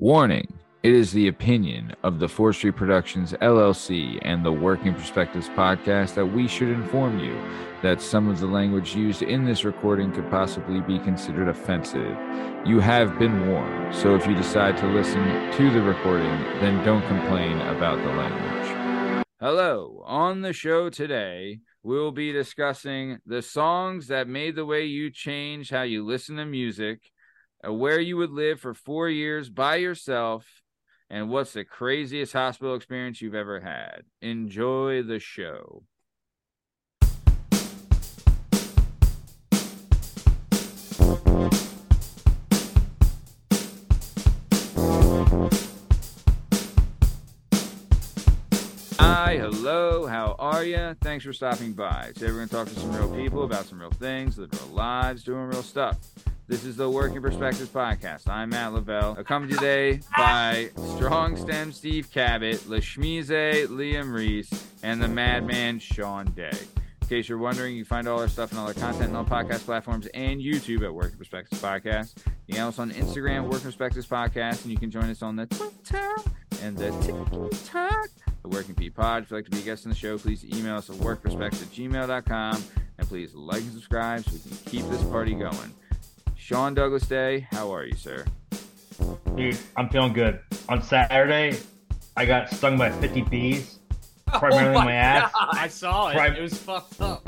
Warning It is the opinion of the Forestry Productions LLC and the Working Perspectives podcast that we should inform you that some of the language used in this recording could possibly be considered offensive. You have been warned, so if you decide to listen to the recording, then don't complain about the language. Hello, on the show today, we'll be discussing the songs that made the way you change how you listen to music Uh, where you would live for four years by yourself, and what's the craziest hospital experience you've ever had. Enjoy the show. Hi, hello, how are you? Thanks for stopping by. Today we're going to talk to some real people about some real things, living real lives, doing real stuff. This is the Working Perspectives podcast. I'm Matt Lavelle, accompanied today by Strong Stem Steve Cabot, Lashmize Liam Reese, and the Madman Sean Day. In case you're wondering, you find all our stuff and all our content on all podcast platforms and YouTube at Working Perspectives Podcast. You can also on Instagram, Working Perspectives Podcast, and you can join us on the Twitter and the TikTok, the Working P Pod. If you'd like to be a guest on the show, please email us at workperspectives at gmail.com. And please like and subscribe so we can keep this party going. Sean Douglas Day, how are you, sir? Dude, I'm feeling good. On Saturday, I got stung by 50 bees, primarily oh on my ass. God. I saw it. Prim- it was fucked up.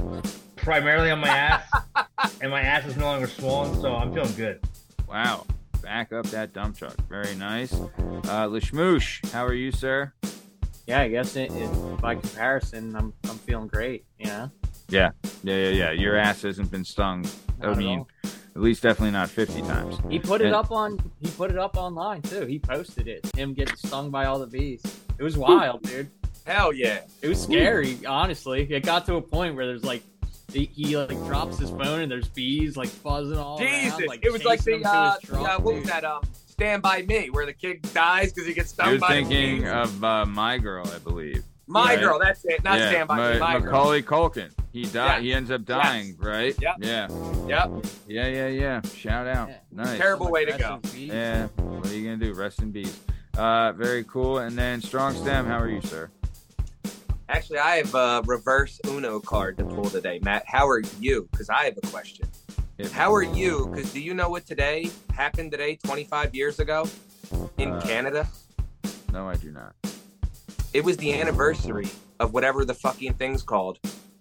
Primarily on my ass, and my ass is no longer swollen, so I'm feeling good. Wow. Back up that dump truck. Very nice. Uh, Lashmoosh, how are you, sir? Yeah, I guess it, it, by comparison, I'm I'm feeling great. You know. Yeah. Yeah, yeah, yeah. Your ass hasn't been stung. I Not at mean, all. At least definitely not 50 times. he put it and- up on he put it up online too. He posted it. Him getting stung by all the bees. It was wild, dude. Hell yeah. It was scary, honestly. It got to a point where there's like. He, he like drops his phone and there's bees like buzzing all Jesus. around. Like, it was like the, him uh, his truck, uh, what was that, um, Stand By Me, where the kid dies because he gets stung You're by thinking bees. of uh, My Girl, I believe. My right. Girl, that's it. Not yeah, Stand By Me, Ma- My Girl. Macaulay Culkin. He died. Yes. He ends up dying, right? Yep. Yeah. Yep. Yeah, yeah, yeah. Shout out. Yeah. Nice. Terrible way to Rest go. Yeah. What are you gonna do? Rest in peace. Uh, very cool. And then Strong Stem, how are you, sir? Actually, I have a reverse Uno card to pull today. Matt, how are you? Because I have a question. If- How are you? Because do you know what today happened today, 25 years ago in Uh, Canada? No, I do not. It was the anniversary of whatever the fucking thing's called,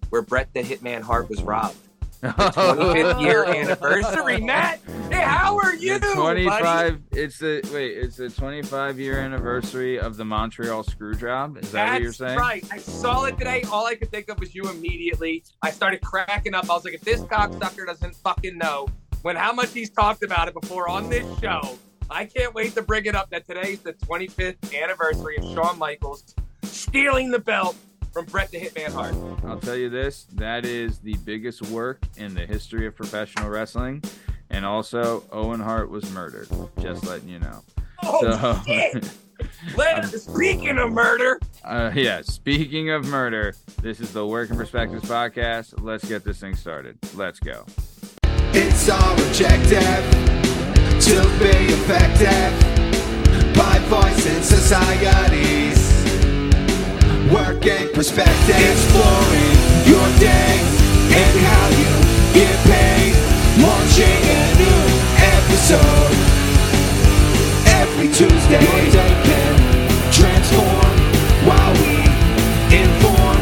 where Brett the Hitman Hart was robbed. The 25th year anniversary, Matt. Hey, how are you, The buddy? 25 it's the wait it's the 25 year anniversary of the montreal screw job is that That's what you're saying right. I saw it today. All I could think of was you immediately. I started cracking up. I was like, if this cocksucker doesn't fucking know when how much he's talked about it before on this show, I can't wait to bring it up that today's the 25th anniversary of Shawn Michaels stealing the belt from Brett the Hitman Hart. i'll tell you this that is the biggest work in the history of professional wrestling and also owen hart was murdered just letting you know Oh, so shit. Let, speaking of murder, uh, yeah speaking of murder this is the working perspectives podcast let's get this thing started let's go It's our objective to be effective by voicing societies. Working perspective, exploring your day and how you get paid. Launching a new episode every Tuesday. Your day can transform while we inform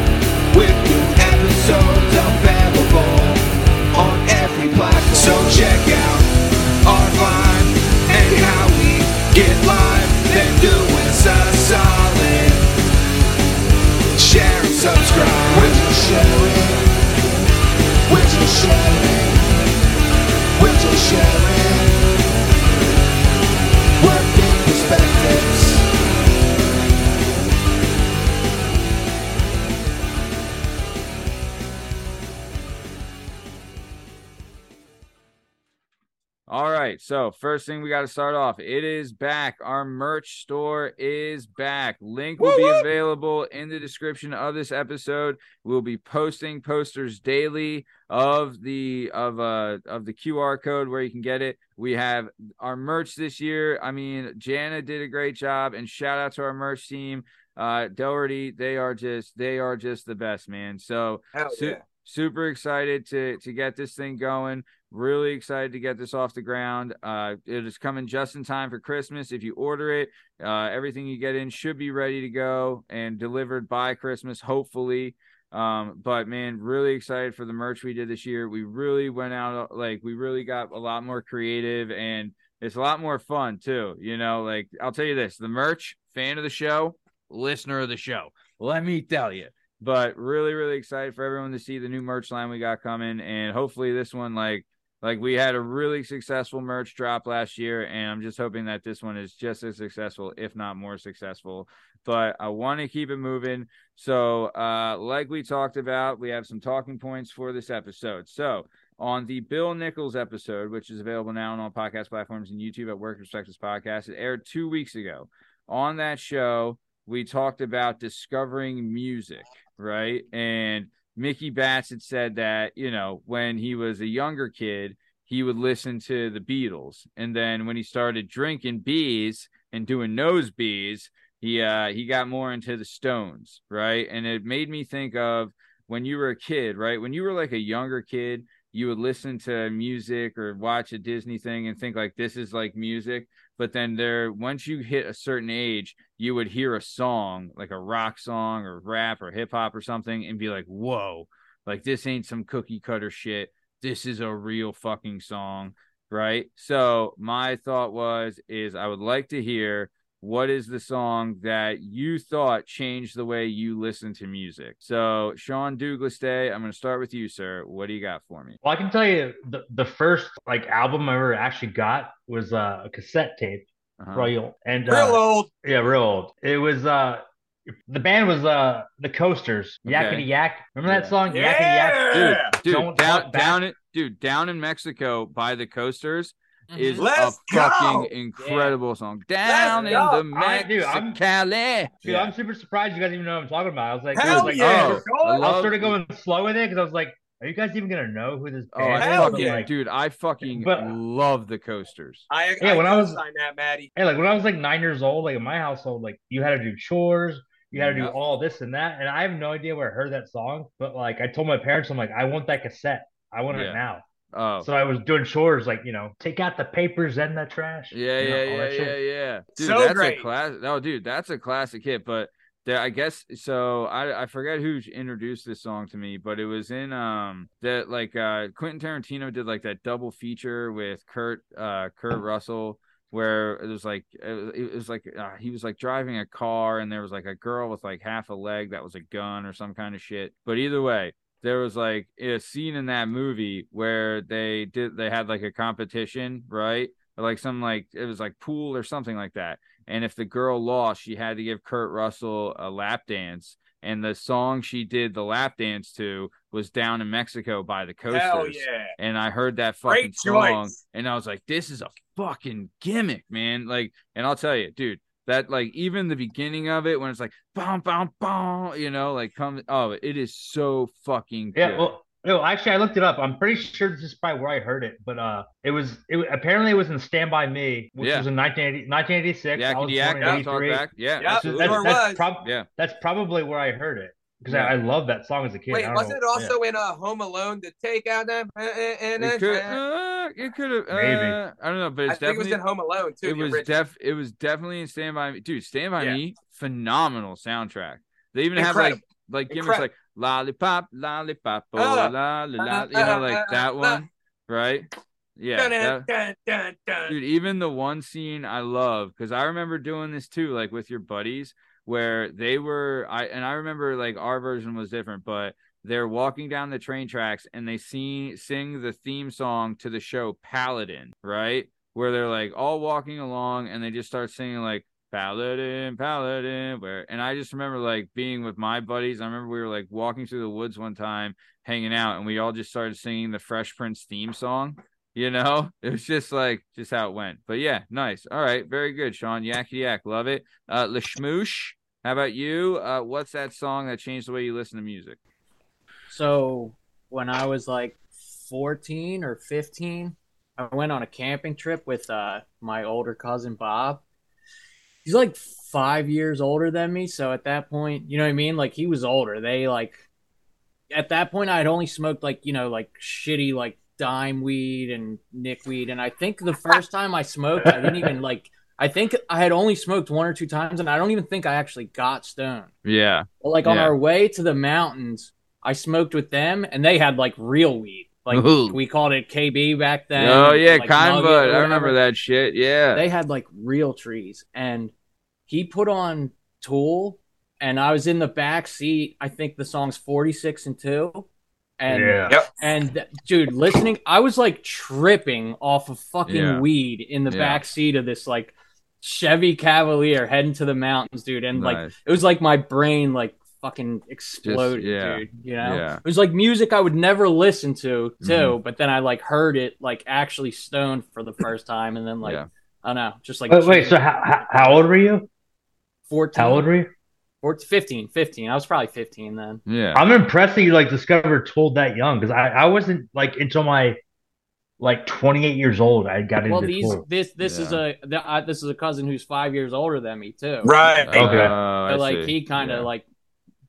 with new episodes available on every platform. So check out our vibe and how we get live. Would you share it? So, first thing we got to start off. It is back. Our merch store is back. Link will be available in the description of this episode. We'll be posting posters daily of the of uh of the QR code where you can get it. We have our merch this year. I mean, Jana did a great job and shout out to our merch team. Uh Doherty, they are just they are just the best, man. So, yeah. Super excited to to get this thing going. Really excited to get this off the ground. Uh it is coming just in time for christmas. If you order it uh everything you get in should be ready to go and delivered by christmas hopefully. Um but man really excited for the merch we did this year. We really went out like we really got a lot more creative and it's a lot more fun too you know? Like i'll tell you this the merch fan of the show listener of the show let me tell you but really really excited for everyone to see the new merch line we got coming. And hopefully this one like like we had a really successful merch drop last year and i'm just hoping that this one is just as successful if not more successful. But i want to keep it moving. So uh like we talked about we have some talking points for this episode. So on the bill nichols episode which is available now on all podcast platforms and youtube at work perspectives podcast it aired two weeks ago. On that show we talked about discovering music right and Mickey had said that, you know, when he was a younger kid, he would listen to the Beatles. And then when he started drinking bees and doing nose bees, he uh he got more into the Stones, right? And it made me think of when you were a kid, right? When you were like a younger kid, you would listen to music or watch a Disney thing and think like this is like music. But then there, once you hit a certain age, you would hear a song like a rock song or rap or hip hop or something and be like, whoa, like this ain't some cookie cutter shit. This is a real fucking song. Right. So my thought was, is I would like to hear what is the song that you thought changed the way you listen to music? So, Sean Douglas Day, I'm going to start with you, sir. What do you got for me? Well, I can tell you the, the first like album I ever actually got was uh, a cassette tape, Uh-huh. Royal, and Real uh, old. yeah, real old. It was uh, the band was uh, the Coasters, Okay. Yakety Yak. Remember Yeah. that song, Yakety Yeah. Yak? Dude, Don't down, down it, dude, down in Mexico by the coasters is mm-hmm. Let's a fucking go. incredible song. Down in go. the I- dude, I'm- Mexicali. Dude, I'm super surprised you guys even know what I'm talking about. I was like, Hell I was like, yeah. Oh, I I was love- sort of going slow with it because I was like, are you guys even gonna know who this Oh, band I is? Hell But, fucking, like, dude, I fucking But- love the coasters. I, Yeah, I when I was- co-sign that, Maddie. Hey, like when I was like nine years old, like in my household, like you had to do chores, you had to do all this and that, and I have no idea where I heard that song. But like I told my parents, I'm like, I want that cassette. I want Yeah. it now. Oh, So I was doing chores, like you know, take out the papers and the trash. Yeah, you know, yeah, yeah, yeah, yeah. Dude, So that's great. a class. No, dude, that's a classic hit. But there, I guess so. I I forget who introduced this song to me, but it was in um that like uh Quentin Tarantino did like that double feature with Kurt uh Kurt Russell where it was like it was, it was like uh, he was like driving a car and there was like a girl with like half a leg that was a gun or some kind of shit. But either way, there was like a scene in that movie where they did they had like a competition, right? Or like some like it was like pool or something like that. And if the girl lost, she had to give Kurt Russell a lap dance. And the song she did the lap dance to was Down in Mexico by the Coasters. Hell yeah. And I heard that fucking Great song choice. and I was like, this is a fucking gimmick, man. Like, and I'll tell you, dude, that like even the beginning of it when it's like bum bum bum, you know, like come oh, it is so fucking Yeah, good. well, no, actually, I looked it up. I'm pretty sure this is probably where I heard it, but uh, it was it apparently it was in Stand by Me, which Yeah. was in 1980, 1986. I was yak, born talk back. Yeah, Yeah, absolutely. That's, that's, prob- Yeah. that's probably where I heard it because Yeah. I, I love that song as a kid. Wait, wasn't know- it also in uh, Home Alone to take out that? And It could, uh, uh, it could have. Maybe. Uh, I don't know, but it's I it's think it was definitely. in Home Alone too. it was original. def. It was definitely in Stand by Me, dude. Stand by Yeah. Me, phenomenal soundtrack. They even have like like gimmicks Incredible. like lollipop, lollipop, oh, Uh, la, la, la, uh, you know, like uh, that uh, one, right? Yeah, Dun, that- dun, dun, dun. dude even the one scene i love because i remember doing this too like with your buddies where they were i and i remember like our version was different but they're walking down the train tracks and they sing sing the theme song to the show paladin right where they're like all walking along and they just start singing like paladin paladin where and i just remember like being with my buddies i remember we were like walking through the woods one time hanging out and we all just started singing the fresh prince theme song You know, it was just like just how it went. But yeah, nice. All right, very good, Sean. Yak yak, love it. Uh, Lashmoosh, how about you? Uh, what's that song that changed the way you listen to music? So when I was like 14 or 15, I went on a camping trip with uh, my older cousin Bob. He's like five years older than me, so at that point, you know what I mean. Like he was older. They like at that point, I had only smoked like you know like shitty like dime weed and nick weed, and I think the first time I smoked, I didn't even like. I think I had only smoked one or two times, and I don't even think I actually got stoned. Yeah, But like on our way to the mountains, I smoked with them, and they had like real weed. Like Ooh. we called it KB back then. oh yeah, like, kind Nugget. I remember that shit. Yeah, They had like real trees, and he put on Tool, and I was in the back seat. I think the song's forty six and two, and yeah. Yep. and th- dude, listening, I was like tripping off of fucking Yeah. weed in the Yeah. back seat of this like Chevy Cavalier heading to the mountains, dude, and like it was like my brain like fucking exploded, yeah. dude. You know, Yeah. it was like music I would never listen to too, Mhm. but then I like heard it like actually stoned for the first time, and then like Yeah. I don't know, just like Wait, wait, so how, how, how old were you? 14, How old were you? 14, 15, 15. I was probably 15 then. yeah. I'm impressed that you like discovered Tool that young because I, I wasn't like until my like 28 years old I got into Well, these Tool. this this is a th- uh, this is a cousin who's five years older than me too. Right. Okay. So I like see. he kind of Yeah. like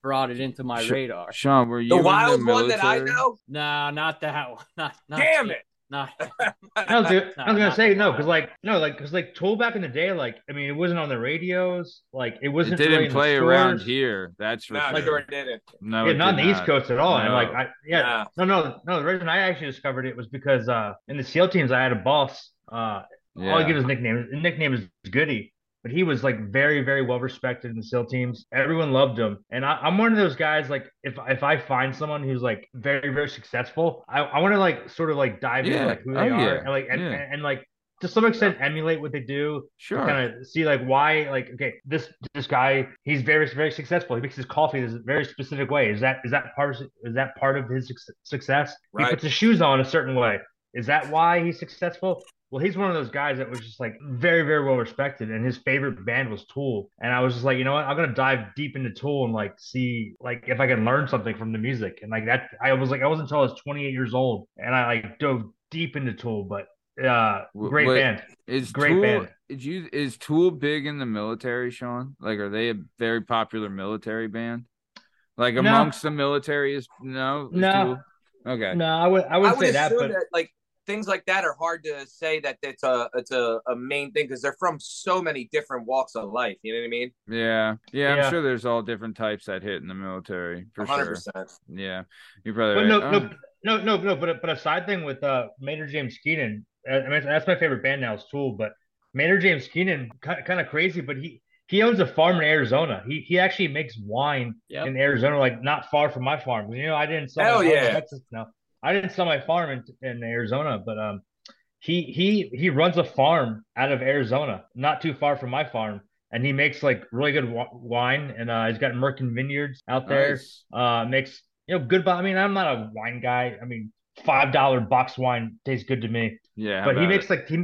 brought it into my Sh- radar. Sean, were you The in wild the one that I military? know. No, not that one. Not, not Damn it. Not I was, gonna- I was gonna say no because like no like because like Tool back in the day like I mean it wasn't on the radios like it It wasn't didn't really play around here. That's for No, sure. sure didn't. No, yeah, it not on did the East Coast at all. And No. like, I, yeah, no, no, no. The reason I actually discovered it was because uh, in the SEAL teams, I had a boss. Uh, Yeah. All I give his nickname. His nickname is Goody, but he was like very, very well respected in the SEAL teams. Everyone loved him, and I, I'm one of those guys. Like, if if I find someone who's like very, very successful, I, I want to like sort of like dive Yeah. into like who they Oh, are, yeah. and like and, Yeah. and, and, like to some extent emulate what they do Sure. kind of see like why like okay this this guy he's very very successful he makes his coffee in this very specific way is that is that part of, is that part of his success Right. he puts his shoes on a certain way is that why he's successful well he's one of those guys that was just like very very well respected and his favorite band was tool and i was just like you know what i'm gonna dive deep into tool and like see like if i can learn something from the music and like that i was like i wasn't until i was 28 years old and i like dove deep into tool but uh great what- band Is Great Tool band. Is you is Tool big in the military, Sean? Like, are they a very popular military band? Like No. amongst the military is no, is No. Tool? Okay. no i would i I wouldn't would say that but that like things like that are hard to say that it's a it's a, a main thing because they're from so many different walks of life. You know what I mean? Yeah. yeah, I'm sure there's all different types that hit in the military for hundred sure. Yeah, you're probably But right. no, Oh, no, no, no, no. But but a side thing with uh, Maynard James Keenan, uh, I mean that's my favorite band now is Tool. But Maynard James Keenan, kind of crazy, but he he owns a farm in Arizona. He he actually makes wine Yep. in Arizona, like not far from my farm. You know, I didn't sell. Hell my farm in yeah. Texas, no, I didn't sell my farm in, in Arizona, but um, he he he runs a farm out of Arizona, not too far from my farm. And he makes like really good wa- wine, and uh, he's got Merkin Vineyards out there nice. uh makes you know good i mean i'm not a wine guy i mean five dollar box wine tastes good to me Yeah, but he makes it? like he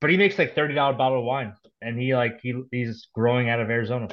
but he makes like 30 dollar bottle of wine and he like he he's growing out of arizona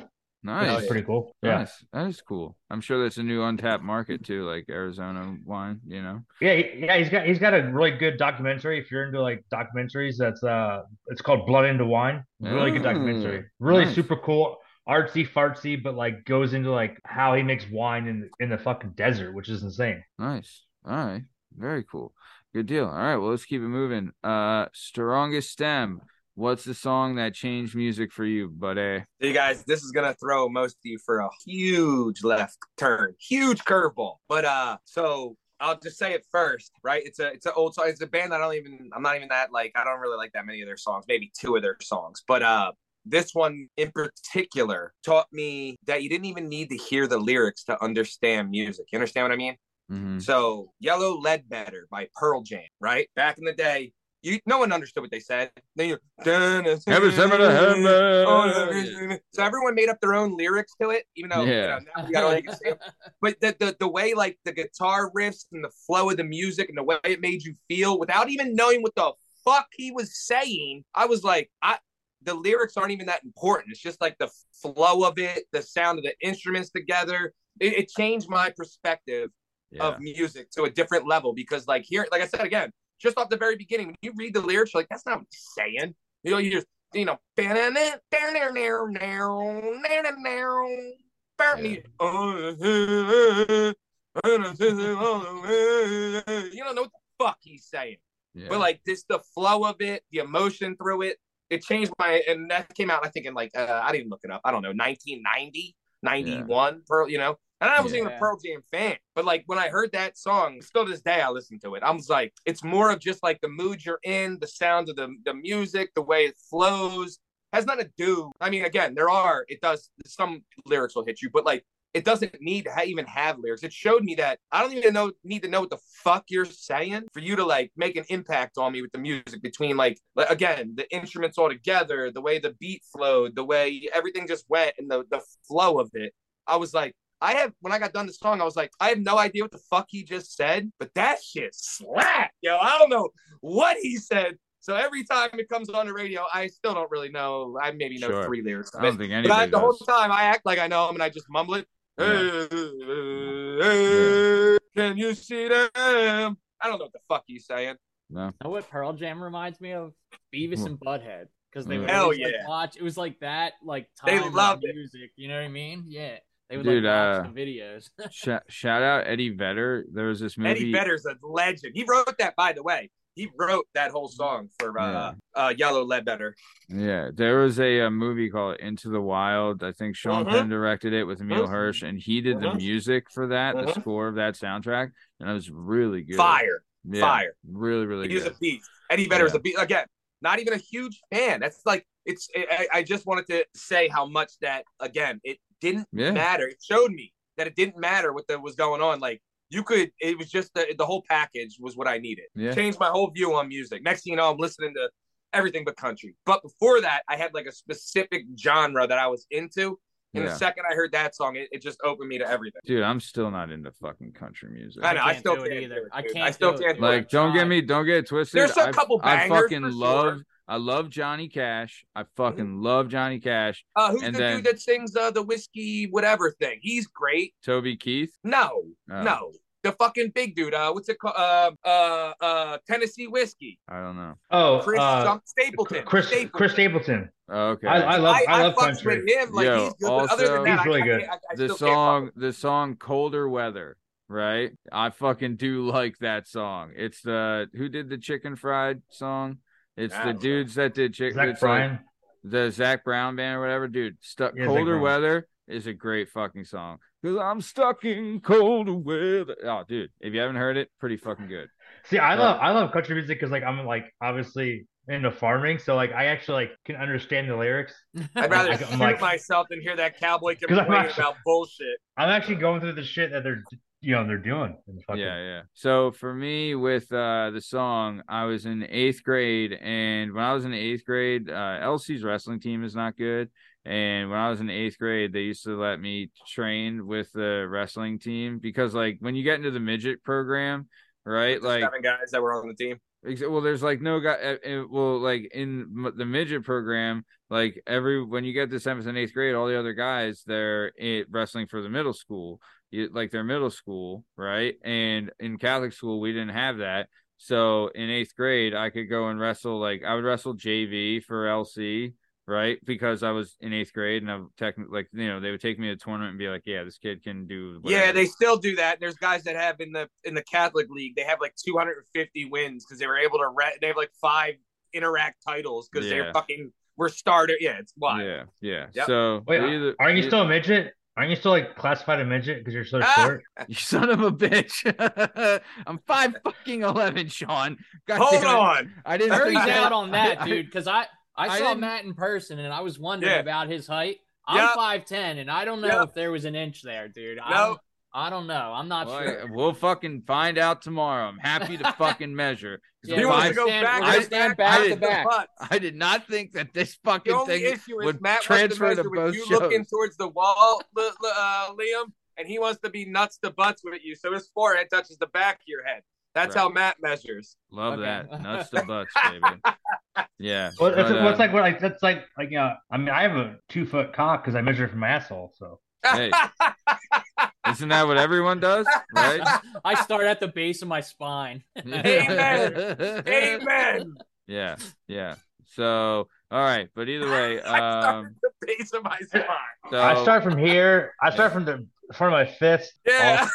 nice. is pretty cool yeah Nice. That is cool. I'm sure that's a new untapped market too, like Arizona wine. You know. yeah he- yeah he's got he's got a really good documentary if you're into like documentaries that's uh it's called blood into wine really good Oh, documentary really nice. super cool artsy fartsy but like goes into like how he makes wine in in the fucking desert which is insane Nice. All right. Very cool. Good deal. All right. Well, let's keep it moving. Uh, strongest stem. What's the song that changed music for you, buddy? You guys, this is gonna throw most of you for a huge left turn, huge curveball. But uh, so I'll just say it first, right? It's a it's an old song. It's a band I don't even I'm not even that like I don't really like that many of their songs, maybe two of their songs. But uh this one in particular taught me that you didn't even need to hear the lyrics to understand music. You understand what I mean? Mhm. So Yellow Ledbetter by Pearl Jam, right? Back in the day, you no one understood what they said. Then you dun, Heaven, heaven, heaven. Oh, so everyone made up their own lyrics to it, even though Yeah. you know, now we got all you can. But the, the the way like the guitar riffs and the flow of the music and the way it made you feel without even knowing what the fuck he was saying, I was like, I the lyrics aren't even that important. It's just like the flow of it, the sound of the instruments together. It, it changed my perspective Yeah. of music to a different level because like here like i said again just off the very beginning when you read the lyrics you're like that's not what he's saying. You know you just you know you don't know what the fuck he's saying. Yeah. but like this the flow of it the emotion through it it changed my and that came out i think in like uh, i didn't look it up. I don't know 1990 91 Pearl, you know and i wasn't even a Yeah. pearl jam fan but like when i heard that song still to this day i listen to it i was like it's more of just like the mood you're in the sound of the, the music the way it flows has nothing to do i mean again there are it does some lyrics will hit you but like it doesn't need to even have lyrics. It showed me that I don't even know need to know what the fuck you're saying for you to like make an impact on me with the music between like like, again the instruments all together, the way the beat flowed, the way everything just went, and the the flow of it. I was like, I have when I got done the song, I was like, I have no idea what the fuck he just said, but that shit slap, yo. I don't know what he said. So every time it comes on the radio, I still don't really know. I maybe know Sure. three lyrics. I don't think But I, anybody the whole time I act like I know him and I just mumble it. Yeah. Hey, Can you see them? I don't know what the fuck he's saying. No. know what Pearl Jam reminds me of? Beavis and Butthead. Because they would Hell always, like, watch. It was like that, like They time of loved it. music. You know what I mean? Yeah. They would Dude, like watch uh, the videos. Sh- shout out Eddie Vedder. There was this movie. Eddie Vedder's a legend. He wrote that, by the way. He wrote that whole song for uh, uh, Yellow Ledbetter. Yeah, there was a, a movie called Into the Wild. I think Sean Mhm. Penn directed it with Emile Mhm. Hirsch, and he did the Mhm. music for that, the Mhm. score of that soundtrack, and it was really good. Fire. Yeah, Fire. really, really he was good. a beast. Eddie Vedder was a beast. Again, not even a huge fan. That's like, it's, I, I just wanted to say how much that, again, it didn't Yeah. matter. It showed me that it didn't matter what that was going on. Like, you could, it was just the, the whole package was what I needed. Yeah. Changed my whole view on music. Next thing you know, I'm listening to everything but country. But before that, I had like a specific genre that I was into. And Yeah. the second I heard that song, it, it just opened me to everything. Dude, I'm still not into fucking country music. I know. I, can't still do it can't either. do it, I can't I still do can't. it. Like, don't get me, don't get it twisted. There's a I- couple I bangers fucking for love, sure. I love Johnny Cash. I fucking love Johnny Cash. Uh, who's And the then- dude that sings uh, the whiskey whatever thing? He's great. Toby Keith. No, Oh. no, the fucking big dude. Uh, what's it called? Uh, uh, uh, Tennessee whiskey. I don't know. Oh, Chris uh, Stapleton. Chris Stapleton. Chris Stapleton. Oh, okay. I, I love I, I, love fucks country. with him. Like Yo, he's good. but other also- than that, He's really I, good. I, I, I the song the song colder weather right i fucking do like that song it's the who did the chicken fried song it's I the don't know. dudes that did chicken Zac it's like the zac brown band or whatever dude stuck Yeah, colder weather is a great fucking song because i'm stuck in colder weather oh dude if you haven't heard it pretty fucking good See, I love I love country music because like I'm like obviously into farming, so like I actually like can understand the lyrics. I'd rather I'm shoot like- myself than hear that cowboy I'm complain actually- about bullshit. I'm actually going through the shit that they're you know they're doing. in fucking- Yeah, yeah. So for me with uh the song, I was in eighth grade, and when I was in eighth grade, uh LC's wrestling team is not good. And when I was in eighth grade, they used to let me train with the wrestling team because like when you get into the midget program, right? Like seven guys that were on the team. Well, there's like no guy. uh, uh, Well, like in the midget program, like every when you get to seventh and eighth grade, all the other guys they're wrestling for the middle school, like their middle school, right? And in Catholic school, we didn't have that. So in eighth grade, I could go and wrestle. Like I would wrestle JV for LC, right? Because I was in eighth grade, and I technically like you know they would take me to a tournament and be like, yeah, this kid can do. Yeah, they still do that. There's guys that have in the in the Catholic League. They have like 250 wins because they were able to. Re- they have like five interact titles because Yeah. they're fucking. We're started. Yeah, it's wild. Yeah, yeah. Yep. So Wait, either- aren't you still a midget? Aren't you still like classified a midget because you're so Ah! short? You son of a bitch. I'm five fucking eleven, Sean. God Hold on. I didn't Hurry's think out on that, dude. Because I I, I saw didn't- Matt in person and I was wondering Yeah. about his height. I'm Yep. five ten and I don't know Yep. if there was an inch there, dude. No. I'm, I don't know. I'm not Well, sure. We'll fucking find out tomorrow. I'm happy to fucking measure. 'Cause Yeah, He wants I- to go stand- back, I- gonna stand back I to did- back. I did not think that this the fucking only thing issue is would Matt wants to transfer to measure with both you shows. looking towards the wall, li- li- uh, Liam, and he wants to be nuts to butts with you, so his forehead touches the back of your head. That's Right. how Matt measures. Love Okay. that. Nuts to butts, baby. Yeah. Well, it's, but, well, it's like what like that's like like you know, I mean I have a two foot cock because I measure it from my asshole. So Hey. Isn't that what everyone does? Right? I start at the base of my spine. Amen. Amen. Yeah, yeah. So, all right, but either way, I start um, at the base of my spine. so, I start from here. I start from the front of my fist. Yeah.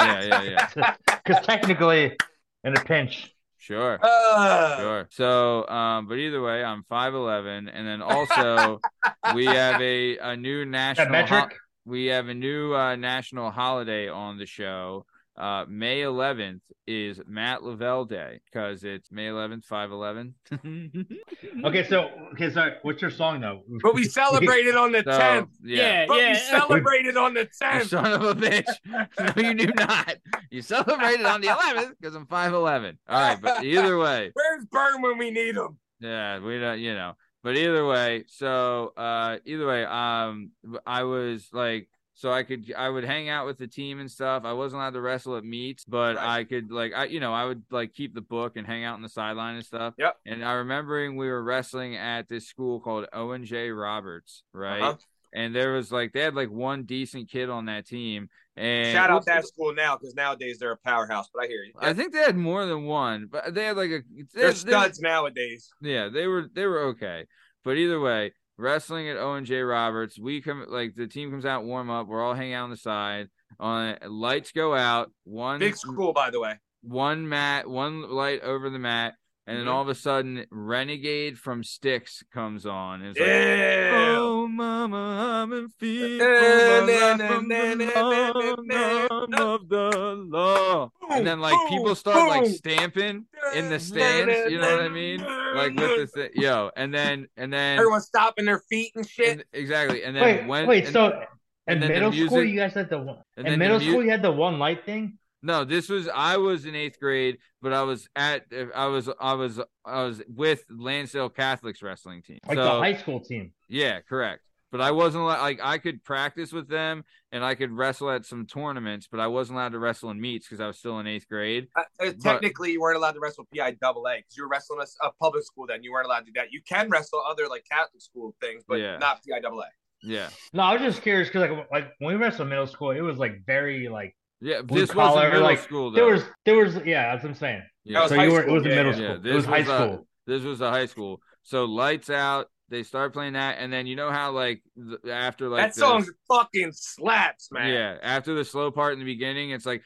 yeah, yeah, yeah. Because technically, in a pinch, Sure, Uh, sure. So, um, but either way, I'm five eleven, and then also we have a a new national metric. ho- we have a new uh, national holiday on the show. Uh, May 11th is Matt Lavelle Day because it's May 11th, 511. Okay, so okay, so what's your song though? But we celebrated on the So, 10th. yeah. yeah. But yeah. we celebrated on the You 10th. son of a bitch. No, you do not. You celebrated on the 11th because I'm 5'11. All right, but either way, Where's Burn when we need him? yeah, we don't, you know. But either way, so uh either way, um I was like so I could I would hang out with the team and stuff. I wasn't allowed to wrestle at meets, but Right. I could like I you know, I would like keep the book and hang out on the sideline and stuff. Yep. And I remembering we were wrestling at this school called Owen J. Roberts, right? Uh-huh. And there was like they had like one decent kid on that team. And Shout out that school now because nowadays they're a powerhouse. But I hear you. I think they had more than one, but they had like a they, they're they- studs nowadays. yeah, they were they were okay. But either way, wrestling at Owen J. Roberts, we come like the team comes out, warm up, we're all hanging out on the side. On lights go out, one Big school, by the way. one mat, one light over the mat, and then all of a sudden Renegade from Styx comes on. And it's like, Yeah. Oh mama, I'm in fear Na, for my na, life na, from the na, na, long na, arm na. of the law. And then like people start like stamping in the stands, you know what I mean? Like with the thi- yo, and then and then Everyone's stopping their feet and shit. and- exactly, and then Wait, when wait. and- so in then the middle school, you guys had the one. In then the middle mu- school, you had the one light thing. No, this was I was in eighth grade, but I was at I was I was I was with Lansdale Catholics wrestling team. Like so the high school team. yeah, correct. But I wasn't allowed, like I could practice with them and I could wrestle at some tournaments, but I wasn't allowed to wrestle in meets because I was still in eighth grade. Uh, uh, technically, you weren't allowed to wrestle PI double A because you were wrestling a, a public school. Then you weren't allowed to do that. You can wrestle other like Catholic school things, but Yeah. not PI double A. Yeah, No, I was just curious because like like when we wrestled middle school, it was like very like yeah. Blue This collar, wasn't middle like, school though. there was there was yeah, that's what I'm saying. yeah. so you were it was in yeah, middle yeah. Yeah, school. this it was high was, school. this was the high school. So lights out. They start playing that, and then you know how like th- after like that the- song fucking slaps, man. Yeah, after the slow part in the beginning, it's like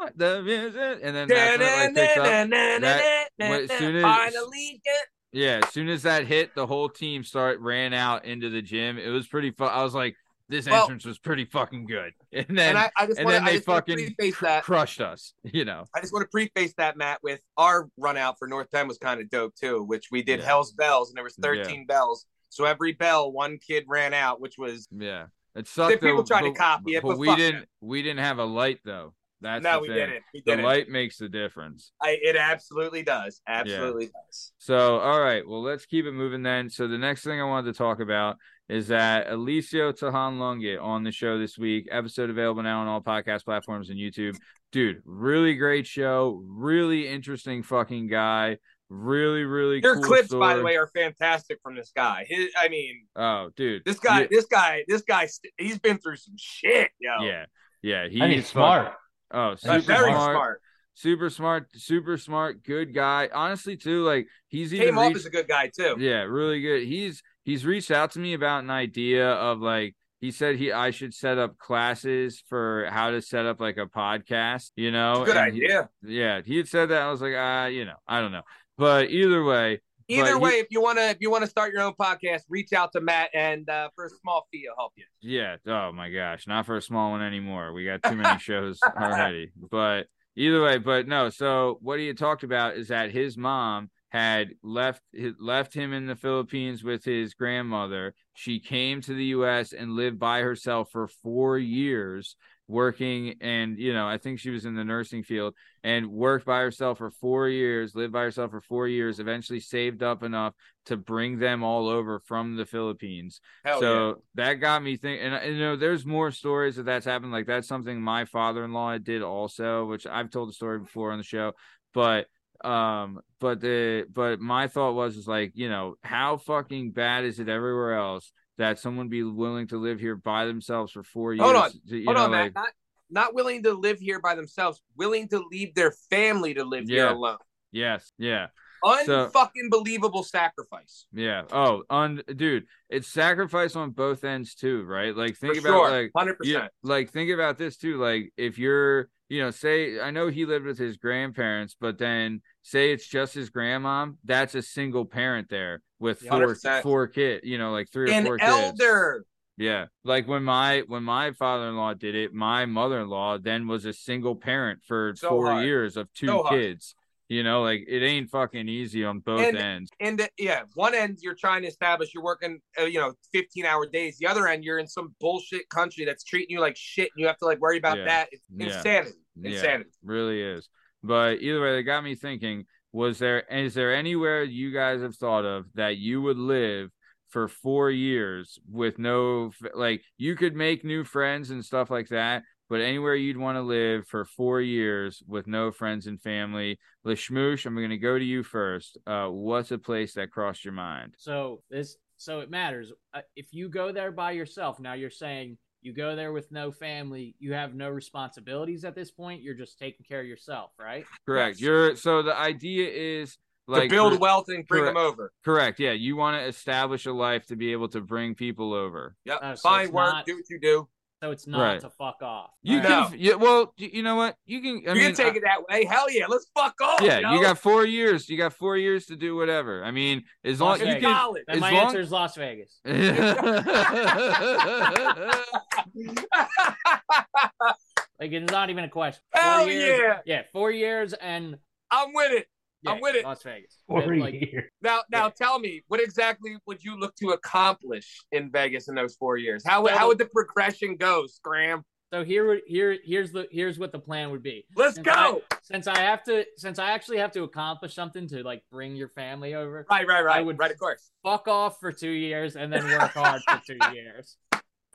"Ah, the music, and then that's when like picks up. As soon as- Finally get Yeah, as soon as that hit, the whole team start ran out into the gym. It was pretty fun. I was like, this Well- entrance was pretty fucking good, and then and I, I just and want then to they fucking preface cr- that. crushed us. You know, I just want to preface that, Matt, with our run out for North Penn was kind of dope too, which we did Yeah. Hell's Bells, and there was Yeah. 13 bells. So every bell, one kid ran out, which was yeah, it sucked. people though, tried to copy it, but but we didn't. them. We didn't have a light though. That's no, we didn't. We The didn't. light makes the difference. I, it absolutely does. Absolutely does. So, all right, well, let's keep it moving then. So, the next thing I wanted to talk about is that Alicio Tahan Lungit on the show this week. Episode available now on all podcast platforms and YouTube. Dude, really great show. Really interesting fucking guy. Really, really Your cool clips, by the way, are fantastic from this guy. His, I mean, Oh, dude. this guy, Yeah, this guy, this guy, he's been through some shit, yo. yeah. Yeah, he's and he's smart. Oh, super very smart, smart. super smart, super smart, good guy. Honestly, too, like he's even Came off as a good guy too. Yeah, really good. He's he's reached out to me about an idea of like he said he I should set up classes for how to set up like a podcast, you know. Good and he- idea. yeah, he had said that. I was like, ah, you know, I don't know. But either way, Either But he- way, if you wanna if you wanna start your own podcast, reach out to Matt, and uh, for a small fee, he'll help you. yeah. Oh my gosh, not for a small one anymore. We got too many shows already. But either way, but no. So what he had talked about is that his mom had left left him in the Philippines with his grandmother. She came to the U.S. and lived by herself for four years working and you know i think she was in the nursing field and worked by herself for four years lived by herself for four years eventually saved up enough to bring them all over from the philippines Hell so yeah. that got me thinking and, and, you know there's more stories that that's happened like that's something my father-in-law did also which i've told the story before on the show but um but the but my thought was is like you know how fucking bad is it everywhere else that someone be willing to live here by themselves for four years Hold on. to- Hold know, on, like, Matt. Not not willing to live here by themselves, willing to leave their family to live here Yeah. alone. yes yeah Unfucking believable sacrifice. yeah oh un dude it's sacrifice on both ends too right like think For about sure. like Hundred Yeah, percent. like think about this too. Like if you're, you know, say I know he lived with his grandparents, but then say it's just his grandma. that's a single parent there with four 100%. four kid, you know, like three or An four kids. elder. Yeah. Like when my when my father-in-law did it, my mother-in-law then was a single parent for So four hard. years of two So kids. You know, like it ain't fucking easy on both And- ends. And the, yeah, one end you're trying to establish you're working, uh, you know, 15 hour days. The other end you're in some bullshit country that's treating you like shit, and you have to like worry about Yeah. that. It's Yeah. insanity. Yeah. Insanity. really is. But either way, that got me thinking: Was there is there anywhere you guys have thought of that you would live for four years with no like you could make new friends and stuff like that, but anywhere you'd want to live for four years with no friends and family? Lashmoosh, I'm going to go to you first. Uh, what's a place that crossed your mind? So this, so it matters. Uh, if you go there by yourself, now you're saying you go there with no family, you have no responsibilities at this point. You're just taking care of yourself, right? Correct. Yes. You're so the idea is like to build wealth and bring correct. them over. Correct. Yeah, you want to establish a life to be able to bring people over. Yep. Oh, so Find work, not- do what you do. So it's not Right. to fuck off. You All can, right. yeah, well, you, you know what? You can. I you mean, can take I- it that way. Hell yeah, let's fuck off. yeah, yo. you got four years. You got four years to do whatever. I mean, as long Las as you Vegas. can. Solid. Then as my long- answer is Las Vegas. Like it's not even a question. Hell four years, yeah. yeah, four years and I'm with it. Yeah, I'm with it. Las Vegas. Four Like, years. Now, now, Yeah. tell me, what exactly would you look to accomplish in Vegas in those four years? How So- how would the progression go, Scram? so here, here, here's the here's what the plan would be. Let's Since go. I, since I have to, since I actually have to accomplish something to like bring your family over, right, right, right, I would- right. Of course. fuck off for two years and then work hard for two years.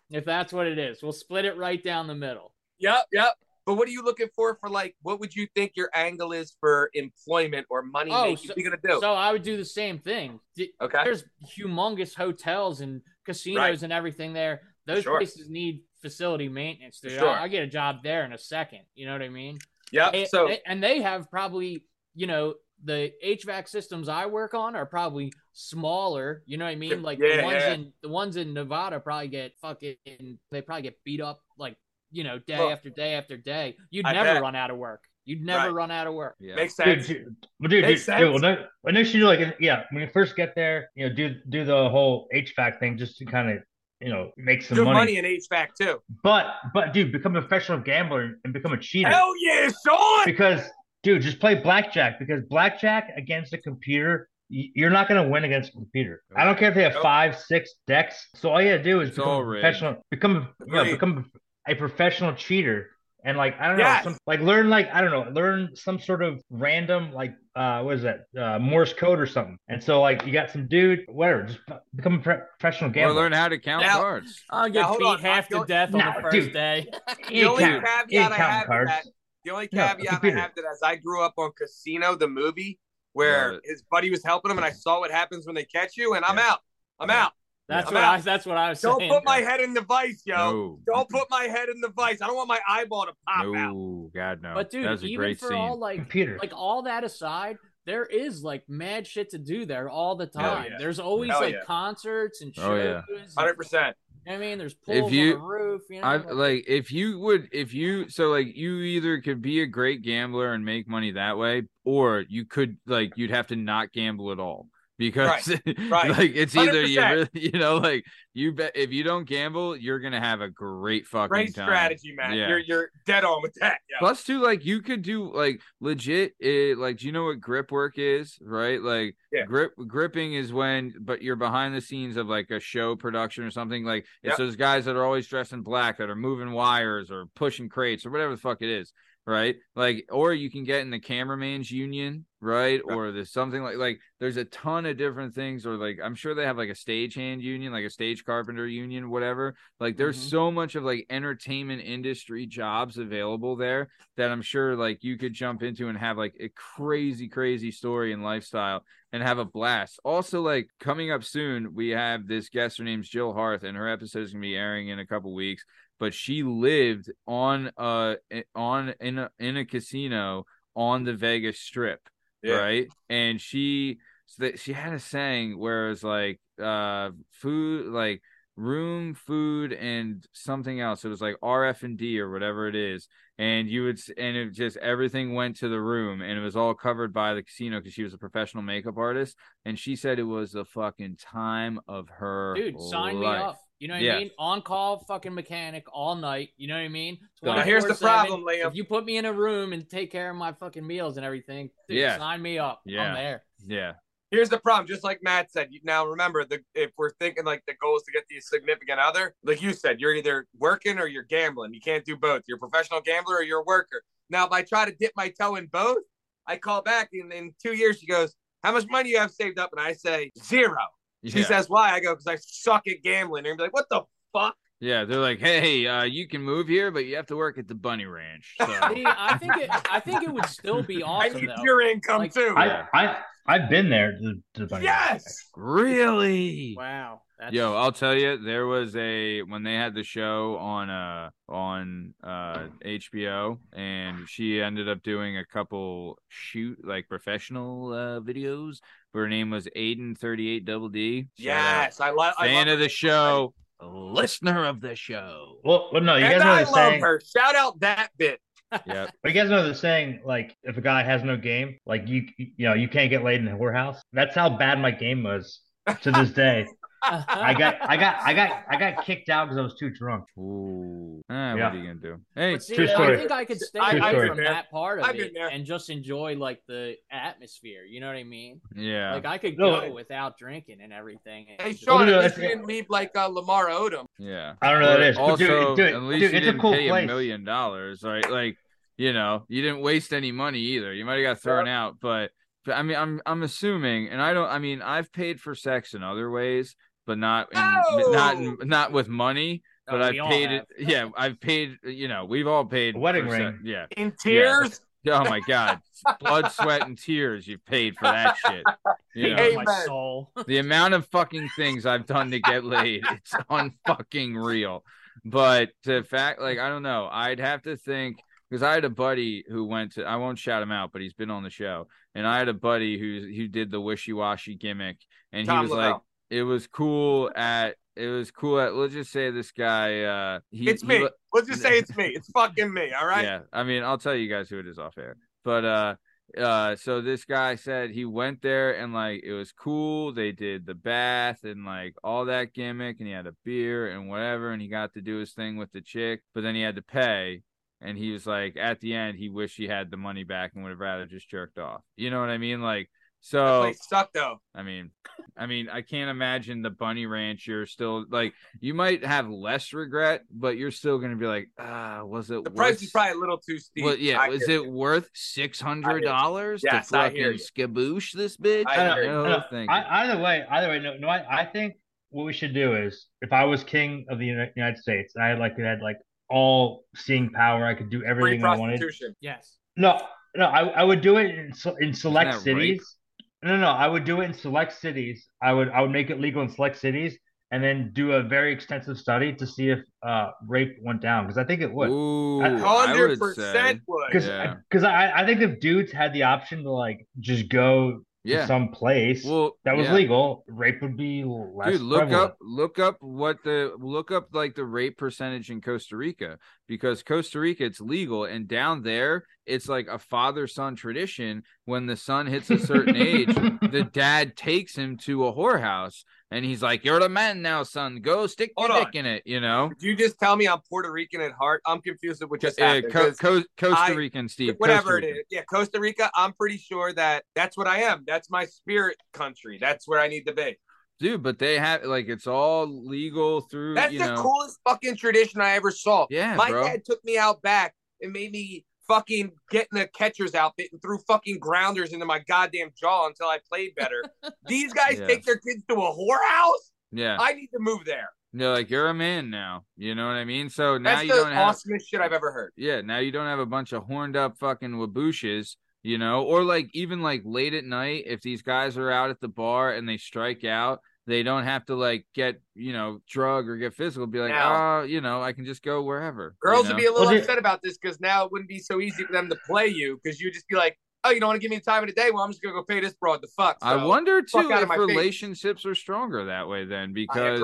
If that's what it is, we'll split it right down the middle. Yep, yep. But what are you looking for? For like, what would you think your angle is for employment or money Oh, making? so- you gonna do? So I would do the same thing. Okay. There's humongous hotels and casinos Right. and everything there. Those Sure. places need facility maintenance, dude. Sure. I, I get a job there in a second. You know what I mean? Yeah. And, So and they have probably, you know, the HVAC systems I work on are probably smaller. You know what I mean? Like Yeah, the ones yeah. in the ones in Nevada probably get fucking. They probably get beat up like you know day Well, after day after day. You'd I never bet. run out of work. You'd never Right. run out of work. yeah. makes sense. dude, dude, dude, Makes dude, sense. well, no, I know you like yeah. When you first get there, you know, do do the whole HVAC thing just to kind of you know make some Good money. money in HVAC too. But but dude, become a professional gambler and become a cheater. Hell yeah, Sean. because dude, just play blackjack because blackjack against a computer. You're not going to win against a computer. I don't care if they have Nope. five, six decks. So all you got to do is It's become a professional. Become a, you know, Agreed. become a professional cheater, and like I don't know, some, like learn like I don't know, learn some sort of random like uh what is that uh, Morse code or something. And so like you got some dude, whatever, just become a pro- professional Or gambler. learn how to count Now- cards. I'll get hold beat on. half I- to death on the first dude. day. The only count- caveat I have cards. that, the only No, caveat I have to that is I grew up on Casino, the movie, where his buddy was helping him, and I saw what happens when they catch you, and I'm Yeah. out. I'm Yeah. out. That's I'm what. I. That's what I was saying. Don't saying. put my head in the vice, yo. No. Don't put my head in the vice. I don't want my eyeball to pop out. No, God no. But dude, that was a even great for scene. all like computer. like all that aside, there is like mad shit to do there all the time. yeah. There's always Hell like yeah. concerts and shows. Oh, yeah. Hundred percent. you know what I mean, there's pools you- on the roof. You know, I like if you would if you so like you either could be a great gambler and make money that way, or you could like you'd have to not gamble at all because right. like it's either you 100%. really, you know like you bet if you don't gamble you're gonna have a great fucking Great time. strategy, man. Yeah. You're you're dead on with that. Plus, too, like you could do like legit. It, like, do you know what grip work is? Right? Like, Yeah. Grip gripping is when, but you're behind the scenes of like a show production or something. Like it's Yep. those guys that are always dressed in black that are moving wires or pushing crates or whatever the fuck it is, right? Like, or you can get in the cameraman's union, right? Right. Or there's something like like there's a ton of different things. Or like I'm sure they have like a stagehand union, like a stage carpenter union, whatever. Like there's Mhm. so much of like entertainment industry jobs available there that I'm sure like you could jump into and have like a crazy, crazy story and lifestyle and have a blast. Also, like coming up soon, we have this guest. Her name's Jill Harth, and her episode is gonna be airing in a couple weeks. But she lived on uh on in a in a casino on the Vegas Strip, Yeah. right? And she so that she had a saying where it was like uh food like room food and something else it was like rf and d or whatever it is and you would and it just everything went to the room and it was all covered by the casino because she was a professional makeup artist and she said it was the fucking time of her Dude, sign life. me up. You know what Yeah. I mean? On call fucking mechanic all night. You know what I mean? Now, here's the problem, Liam. If you put me in a room and take care of my fucking meals and everything, dude, Yeah. sign me up. Yeah. I'm there. yeah Here's the problem, just like Matt said. Now remember, the if we're thinking like the goal is to get the significant other, like you said, you're either working or you're gambling. You can't do both. You're a professional gambler or you're a worker. Now, if I try to dip my toe in both, I call back and in two years she goes, "How much money you have saved up?" And I say zero. She yeah. says, "Why?" I go, "Because I suck at gambling." And be like, "What the fuck?" yeah they're like hey uh you can move here but you have to work at the bunny ranch so See, I think it. I think it would still be awesome. I need though. your income Like- too. I I I've been there to, to the bunny ranch. yes. really Wow. That's, Yo, I'll tell you, there was a when they had the show on uh on uh HBO, and she ended up doing a couple shoot like professional uh videos. Her name was Aiden Thirty Eight Double D. Shout. Yes, I, lo- I fan love of the show, listener of the show. Well, well, no, you guys know I the love saying. her. Shout out that bit. Yep. But you guys know the saying, like if a guy has no game, like you you know you can't get laid in the whorehouse. That's how bad my game was to this day. I got I got I got I got kicked out because I was too drunk. Ooh. Ah, Yeah. What are you gonna do? Hey, But see, True I think I could stay I- True away story. from that part of I've it and just enjoy like the atmosphere. You know what I mean? yeah. Like I could No, go it- without drinking and everything. and Hey, just- Sean, no, at least you didn't meet like uh, Lamar Odom. Yeah. I don't know what Or that is. Also, dude, dude, at least dude, you it's a didn't cool pay place. a million dollars, right? Like, you know, you didn't waste any money either. You might have got thrown out, but, but I mean, I'm I'm assuming, and I don't. I mean, I've paid for sex in other ways, but not in, Oh! not in, not with money. But Oh, I've paid it. Yeah, I've paid. You know, we've all paid A wedding for se- ring. yeah. In tears. Oh my god, blood, sweat, and tears you've paid for that shit. You know, Amen. my soul. the amount of fucking things I've done to get laid, it's unfucking real. But the fact, like, I don't know, I'd have to think because I had a buddy who went to, I won't shout him out, but he's been on the show, and I had a buddy who who did the wishy washy gimmick, and Tom he was like, it was cool at, it was cool at, let's just say this guy, uh, he, It's me. le- Let's just say it's me. It's fucking me. All right. yeah, I mean, I'll tell you guys who it is off air. But uh uh so this guy said he went there and like it was cool. They did the bath and like all that gimmick and he had a beer and whatever and he got to do his thing with the chick, but then he had to pay and he was like at the end he wished he had the money back and would have rather just jerked off. You know what I mean? Like so place sucked though. I mean, I mean, I can't imagine the bunny ranch. You're still like, you might have less regret, but you're still gonna be like, ah, was it The worth, price is probably a little too steep. Well, yeah, I was it you. worth six hundred dollars to Yes, fucking you. skaboosh this bitch? I hear you. no, No, thank you. I, either way, either way, no, no. I, I think what we should do is, if I was king of the United States, and I had like had like all seeing power, I could do everything I wanted. Yes. No, no, I, I would do it in in select that cities. No, no, I would do it in select cities. I would I would make it legal in select cities, and then do a very extensive study to see if uh rape went down because I think it would. Ooh, I- I Hundred would say, percent would. Because Yeah. because I I think if dudes had the option to like just go yeah. some place Well, that was yeah. legal, rape would be less. Dude, look prevalent. up look up what the look up like the rape percentage in Costa Rica because Costa Rica it's legal and down there it's like a father son tradition when the son hits a certain age the dad takes him to a whorehouse and he's like, "You're the man now, son. Go stick your Hold dick in it." You know, Did you just tell me I'm Puerto Rican at heart? I'm confused with what just Uh, happened. Co- Co- Costa I- Rican, Steve. whatever it is. Yeah, Costa Rica. I'm pretty sure that that's what I am. That's my spirit country. That's where I need to be. dude. But they have like it's all legal through. That's the know, coolest fucking tradition I ever saw. Yeah, my bro. dad took me out back and made me fucking getting in a catcher's outfit and threw fucking grounders into my goddamn jaw until I played better. These guys Yeah. take their kids to a whorehouse. Yeah, I need to move there. they're like, "You're a man now." You know what I mean? So now That's you don't have. awesomest shit I've ever heard. yeah, now you don't have a bunch of horned up fucking wabooshes, you know, or like even like late at night, if these guys are out at the bar and they strike out, they don't have to like get, you know, drug or get physical, be like, Now- oh, you know, I can just go wherever. Girls you would be a little Well, dude- upset about this because now it wouldn't be so easy for them to play you because you'd just be like, oh, you don't want to give me the time of the day? Well, I'm just going to go pay this broad the fuck. I wonder too if my face. relationships are stronger that way then because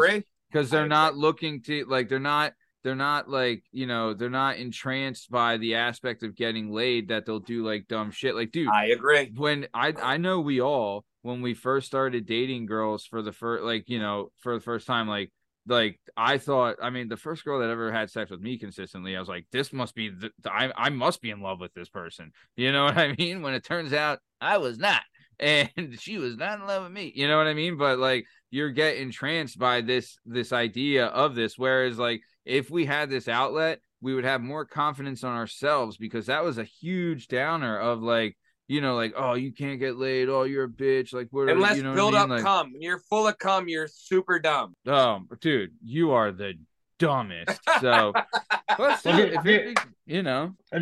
because they're not looking to like they're not they're not like you know they're not entranced by the aspect of getting laid that they'll do like dumb shit like dude I agree. when I I know we all when we first started dating girls for the first like you know for the first time like like I thought I mean the first girl that ever had sex with me consistently I was like this must be the, I I must be in love with this person. You know what I mean? When it turns out I was not. And she was not in love with me. You know what I mean? But like you're getting entranced by this this idea of this. Whereas like if we had this outlet we would have more confidence on ourselves because that was a huge downer of like you know, like, oh, you can't get laid. Oh, you're a bitch. Like, what? And let's you know what build I up mean? Like, cum. When you're full of cum, you're super dumb. oh, dude, you are the dumbest. So, but Well, still, dude, if dude- it, you know, I,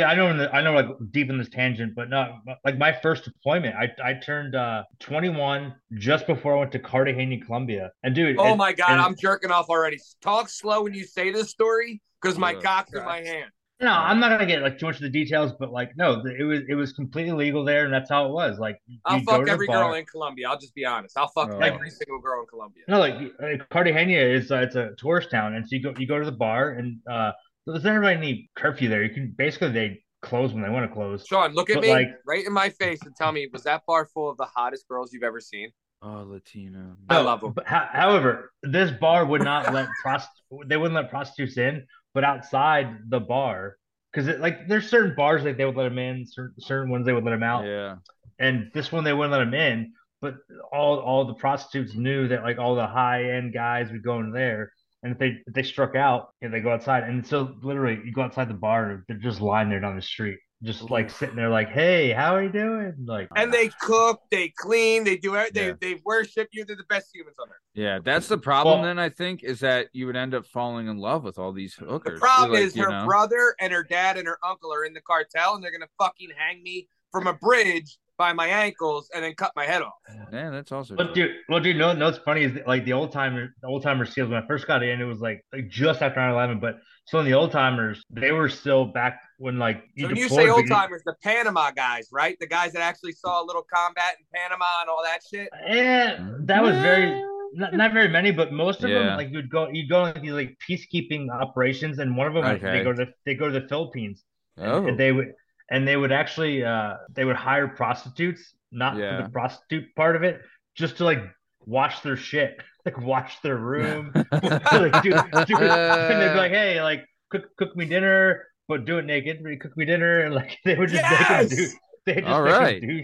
I I know I know like deep in this tangent, but not like my first deployment. I I turned uh 21 just before I went to Cartagena, Colombia, and dude. Oh and- my God, and- I'm jerking off already. Talk slow when you say this story because my Yeah. cock's in my hand. No, I'm not gonna get like too much of the details, but like no, it was it was completely legal there, and that's how it was. Like I'll fuck every bar- girl in Colombia. I'll just be honest. I'll fuck Oh. every single girl in Colombia. No, like uh, Cartagena is uh, it's a tourist town, and so you go you go to the bar, and uh, there's never any curfew there. You can basically they close when they want to close. Sean, look at But, me like- right in my face and tell me, was that bar full of the hottest girls you've ever seen? oh, Latina. I love them. But, however, this bar would not let prost they wouldn't let prostitutes in, but outside the bar, because like there's certain bars like they would let them in, certain certain ones they would let him out, Yeah, and this one they wouldn't let him in. But all all the prostitutes knew that like all the high end guys would go in there, and if they if they struck out, you know, they go outside, and so literally you go outside the bar, they're just lying there down the street, just like sitting there, like, hey, how are you doing? Like, And oh, they cook, they clean, they do it. They Yeah. they worship you. They're the best humans on earth. yeah. That's the problem. Well- then I think is that you would end up falling in love with all these hookers The hookers. problem like, is her know? brother and her dad and her uncle are in the cartel, and they're gonna fucking hang me from a bridge by my ankles and then cut my head off. Yeah, that's also. But true. dude, well, dude, no, no, what's funny is that, like the old timer, the old timer seals. When I first got in, it was like like just after 9-11. But so in the old timers, they were still back when like So when you say old timers, the Panama guys, right? The guys that actually saw a little combat in Panama and all that shit. Eh, that was very not, not very many, but most of Yeah. them like you'd go you'd go on like these like peacekeeping operations, and one of them Okay. they go to they go to the Philippines, oh, and they would and they would actually uh they would hire prostitutes, not Yeah. for the prostitute part of it, just to like wash their shit, like wash their room. like, do, do, and they'd be like, "Hey, like, cook cook me dinner, but do it naked. Cook me dinner." And like, they would just make them do. They just All make 'em right. do.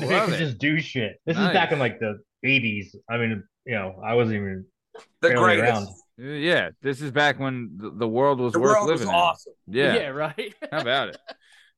They could just do shit. This Nice. is back in like the '80s. I mean, you know, I wasn't even The greatest. around. yeah. This is back when the, the world was The worth world was living. in. awesome. Yeah. yeah, right. How about it?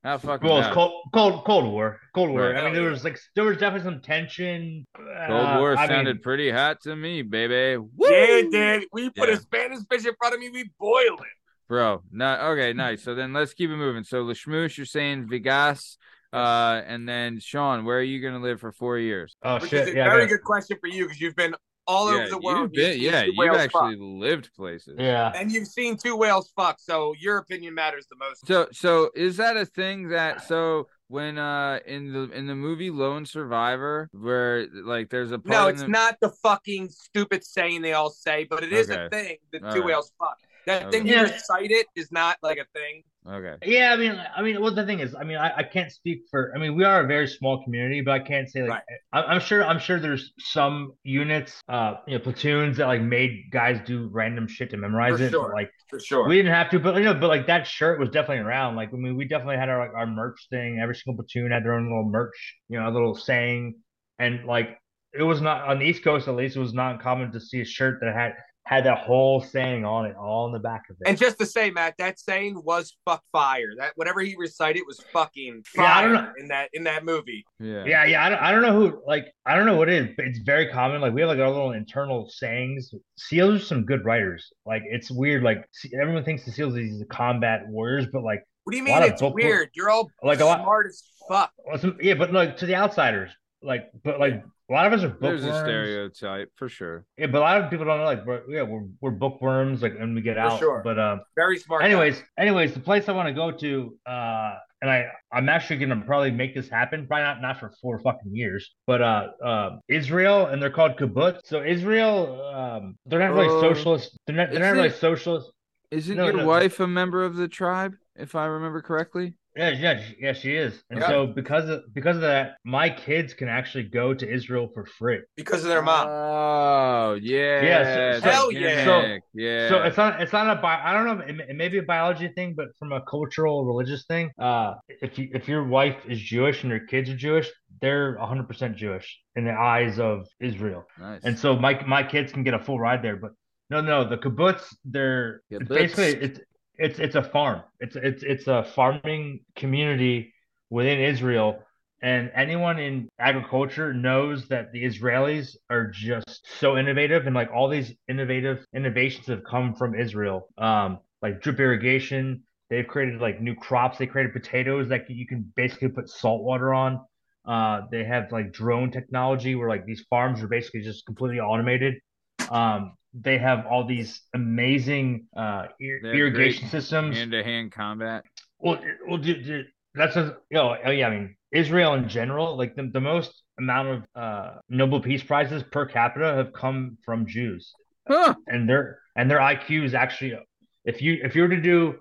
How fucking Well, it's cold, cold, Cold War, Cold War. Right. I mean, there was like there was definitely some tension. Cold Uh, War I sounded mean, pretty hot to me, baby. Woo! Yeah, it did. We put Yeah. a Spanish fish in front of me, we boil it. Bro, not okay, nice. So then let's keep it moving. So Lashmoosh, you're saying Vegas, uh, and then Sean, where are you gonna live for four years? oh Which shit! is a Yeah, very gotta- good question for you because you've been all yeah, over the world. you've been, seen yeah, two you've actually fuck. lived places. yeah. and you've seen two whales fuck, so your opinion matters the most. So, so is that a thing that so when uh in the in the movie Lone Survivor where like there's a part no, it's the- not the fucking stupid saying they all say, but it is a thing that All two right. whales fuck. That Okay. thing you Yeah. recite it is not like a thing. Okay. Yeah, I mean, I mean, well, the thing is, I mean, I, I can't speak for. I mean, we are a very small community, but I can't say like. Right. I, I'm sure. I'm sure there's some units, uh, you know, platoons that like made guys do random shit to memorize For it. sure. But like, For sure. we didn't have to. But you know, but like that shirt was definitely around. Like, I mean, we definitely had our like our merch thing. Every single platoon had their own little merch, you know, a little saying, and like it was not on the East Coast at least. It was not uncommon to see a shirt that had had that whole saying on it, all in the back of it. and just to say, Matt, that saying was fuck fire. That whatever he recited was fucking Yeah, I fire don't know. in that in that movie. Yeah. Yeah, yeah. I don't, I don't know who like I don't know what it is, but it's very common. Like we have like our little internal sayings. Seals are some good writers. Like it's weird. Like se- everyone thinks the Seals are these combat warriors, but like What do you mean it's book- weird? You're all like a lot- smart as fuck. well, some, yeah, but like to the outsiders, like but like a lot of us are bookworms. There's a stereotype for sure. Yeah, but a lot of people don't know. Like we're yeah we're we're bookworms. Like when we get For out. sure. But um. Very smart. guy. anyways anyways the place i want to go to uh and i i'm actually gonna probably make this happen probably not not for four fucking years but uh uh israel and they're called kibbutz so israel um they're not really Uh, socialist they're not they're not is really it- socialist Isn't No, your no, wife a member of the tribe, if I remember correctly? Yeah yeah she- yeah she is and Yeah. so because of because of that my kids can actually go to israel for free because of their mom. Oh yeah. Yeah, so- the Hell yeah. So- yeah. So it's not it's not a bi- I don't know it may, it may be a biology thing, but from a cultural religious thing, uh, if you if your wife is Jewish and your kids are Jewish, they're 100% Jewish in the eyes of Israel, nice. and so my my kids can get a full ride there. But no, no, the kibbutz, they're Kibbutz. basically it's it's it's a farm. It's it's it's a farming community within Israel. And anyone in agriculture knows that the Israelis are just so innovative, and like all these innovative innovations have come from Israel. Um, like drip irrigation, they've created like new crops. They created potatoes that you can basically put salt water on. Uh, they have like drone technology where like these farms are basically just completely automated. Um, they have all these amazing uh, ir- irrigation systems. Hand to hand combat. Well, well, dude, dude, that's a, you know, oh, yeah. I mean, Israel in general, like the, the most amount of uh, Nobel Peace Prizes per capita have come from Jews, Huh. and their and their IQ is actually, if you if you were to do,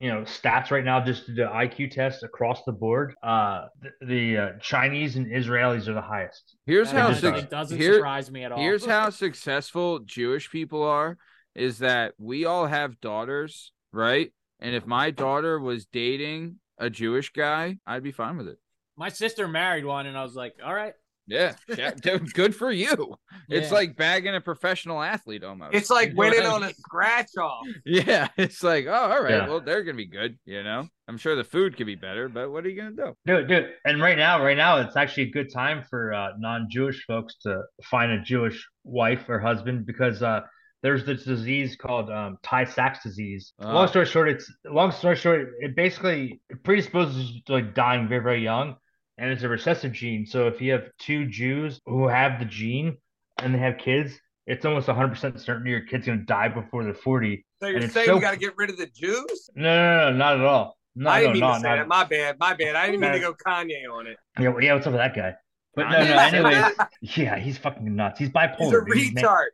you know, stats right now, just to do IQ tests across the board, uh, the, the uh, Chinese and Israelis are the highest. Here's That how just actually suc- doesn't here- surprise me at all. Here's how successful Jewish people are is that we all have daughters, right? And if my daughter was dating a Jewish guy, I'd be fine with it. my sister married one, and I was like, all right. Yeah, yeah, good for you. It's Yeah. like bagging a professional athlete almost. It's like You winning I on a scratch off. Yeah, it's like, oh, all right, Yeah. well, they're gonna be good, you know. I'm sure the food could be better, but what are you gonna do? Dude, dude, and right now, right now, it's actually a good time for uh, non-Jewish folks to find a Jewish wife or husband because uh, there's this disease called um, Tay-Sachs disease. Ah. Long story short, it's long story short, it basically predisposes to like dying very, very young, and it's a recessive gene. So if you have two Jews who have the gene and they have kids, it's almost 100% certain your kid's gonna die before they're 40. So you're And it's saying so- we got to get rid of the Jews? No, no, no, not at all. No, I didn't no, mean no, to say not- that. My bad. My bad. I didn't mean to go Kanye on it. Yeah, well, yeah, what's up with that guy? But no, Kanye no. said Anyways, yeah, he's fucking nuts. He's bipolar. He's a. He's, retard.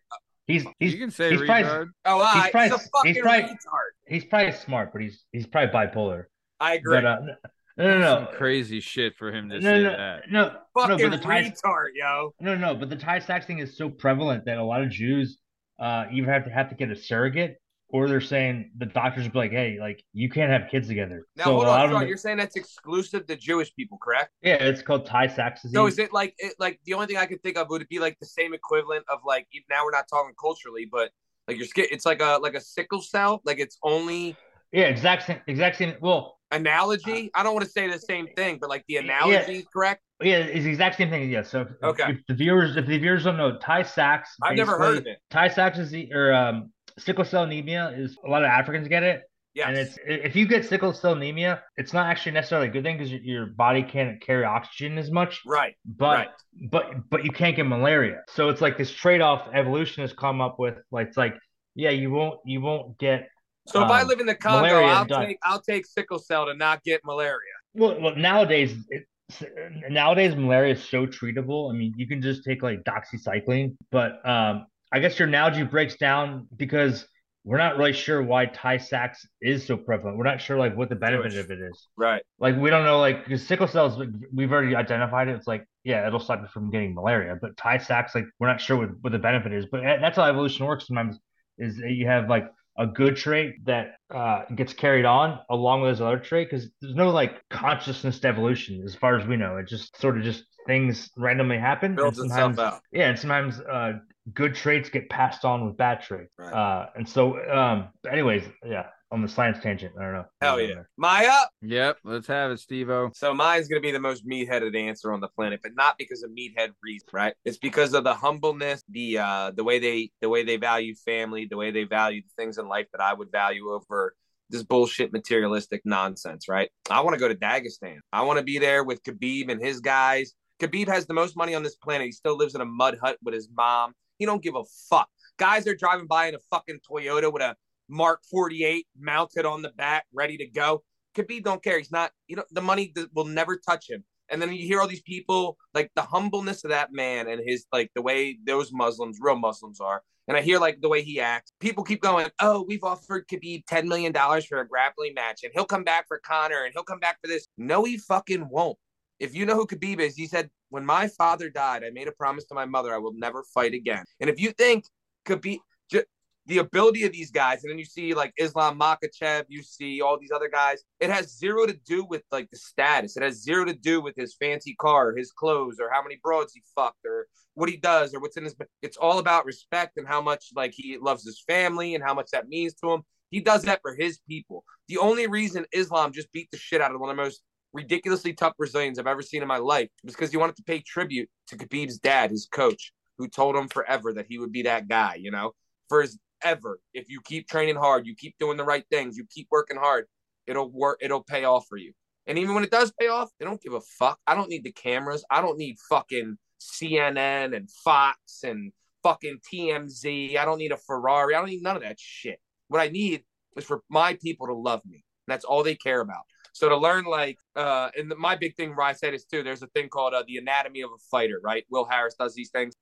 he's he's you can say he's probably- Oh, all he's right. probably- He's a fucking he's probably- retard. he's probably smart, but he's he's probably bipolar. I agree. But uh, no, no, no, Some crazy shit for him to no, say no, that. no, no, fucking but the Thai, retard, yo. no, no, but the Thai sex thing is so prevalent that a lot of Jews uh either have to have to get a surrogate or they're saying the doctors will be like, hey, like you can't have kids together. Now, so hold a lot on, of them- You're saying that's exclusive to Jewish people, correct? yeah, it's called Thai sex disease. So is it like it, like the only thing I could think of would it be like the same equivalent of like now we're not talking culturally, but like your skin, it's like a like a sickle cell, like it's only yeah, exact same, exact same. Well, analogy. I don't want to say the same thing, but like the analogy is correct. Yeah, it's the exact same thing. Yeah. So if, Okay. if the viewers, if the viewers don't know, Ty Sachs. I've never heard of it. Ty Sachs is the or um, sickle cell anemia is a lot of Africans get it, Yes. and it's if you get sickle cell anemia, it's not actually necessarily a good thing because your, your body can't carry oxygen as much. right. But Right. but but you can't get malaria. So it's like this trade off evolution has come up with. Like it's like yeah, you won't you won't get So if I um, live in the Congo, I'll done. take I'll take sickle cell to not get malaria. Well, well nowadays, it, nowadays malaria is so treatable. I mean, you can just take like doxycycline, but um, I guess your analogy breaks down because we're not really sure why Tay Sachs is so prevalent. We're not sure like what the benefit Jewish. of it is. Right. Like we don't know like because sickle cells we've already identified it. It's like yeah, it'll stop you from getting malaria. But Tay Sachs like we're not sure what, what the benefit is. But that's how evolution works. Sometimes is that you have like a good trait that uh, gets carried on along with this other trait because there's no like consciousness evolution as far as we know. It just sort of just things randomly happen. Builds and itself out. Yeah, and sometimes uh, good traits get passed on with bad traits. Right. Uh, and so, um, anyways, yeah, on the science tangent, I don't know. Hell yeah. Maya. Yep, let's have it, Steve-O. So mine's gonna be the most meat-headed answer on the planet, but not because of meathead reason, right? It's because of the humbleness, the uh, the way they the way they value family, the way they value the things in life that I would value over this bullshit materialistic nonsense, right? I want to go to Dagestan. I want to be there with Khabib and his guys. Khabib has the most money on this planet. He still lives in a mud hut with his mom. He don't give a fuck. Guys are driving by in a fucking Toyota with a Mark 48 mounted on the back, ready to go. Khabib don't care. He's not, you know, the money will never touch him. And then you hear all these people, like the humbleness of that man and his, like the way those Muslims, real Muslims are. And I hear like the way he acts. People keep going, oh, we've offered Khabib $10 million for a grappling match and he'll come back for Conor and he'll come back for this. No, he fucking won't. If you know who Khabib is, he said, when my father died, I made a promise to my mother I will never fight again. And if you think Khabib, the ability of these guys, and then you see like Islam Makhachev, you see all these other guys. It has zero to do with like the status. It has zero to do with his fancy car, his clothes, or how many broads he fucked, or what he does, or what's in his. It's all about respect and how much like he loves his family and how much that means to him. He does that for his people. The only reason Islam just beat the shit out of one of the most ridiculously tough Brazilians I've ever seen in my life was because he wanted to pay tribute to Khabib's dad, his coach, who told him forever that he would be that guy, you know, for his ever. If you keep training hard, you keep doing the right things, you keep working hard, it'll work, it'll pay off for you. And even when it does pay off, they don't give a fuck. I don't need the cameras. I don't need fucking CNN and Fox and fucking TMZ. I don't need a Ferrari. I don't need none of that shit. What I need is for my people to love me. That's all they care about. So to learn like, uh, and the, my big thing where I say this too, there's a thing called uh, the anatomy of a fighter, right? Will Harris does these things.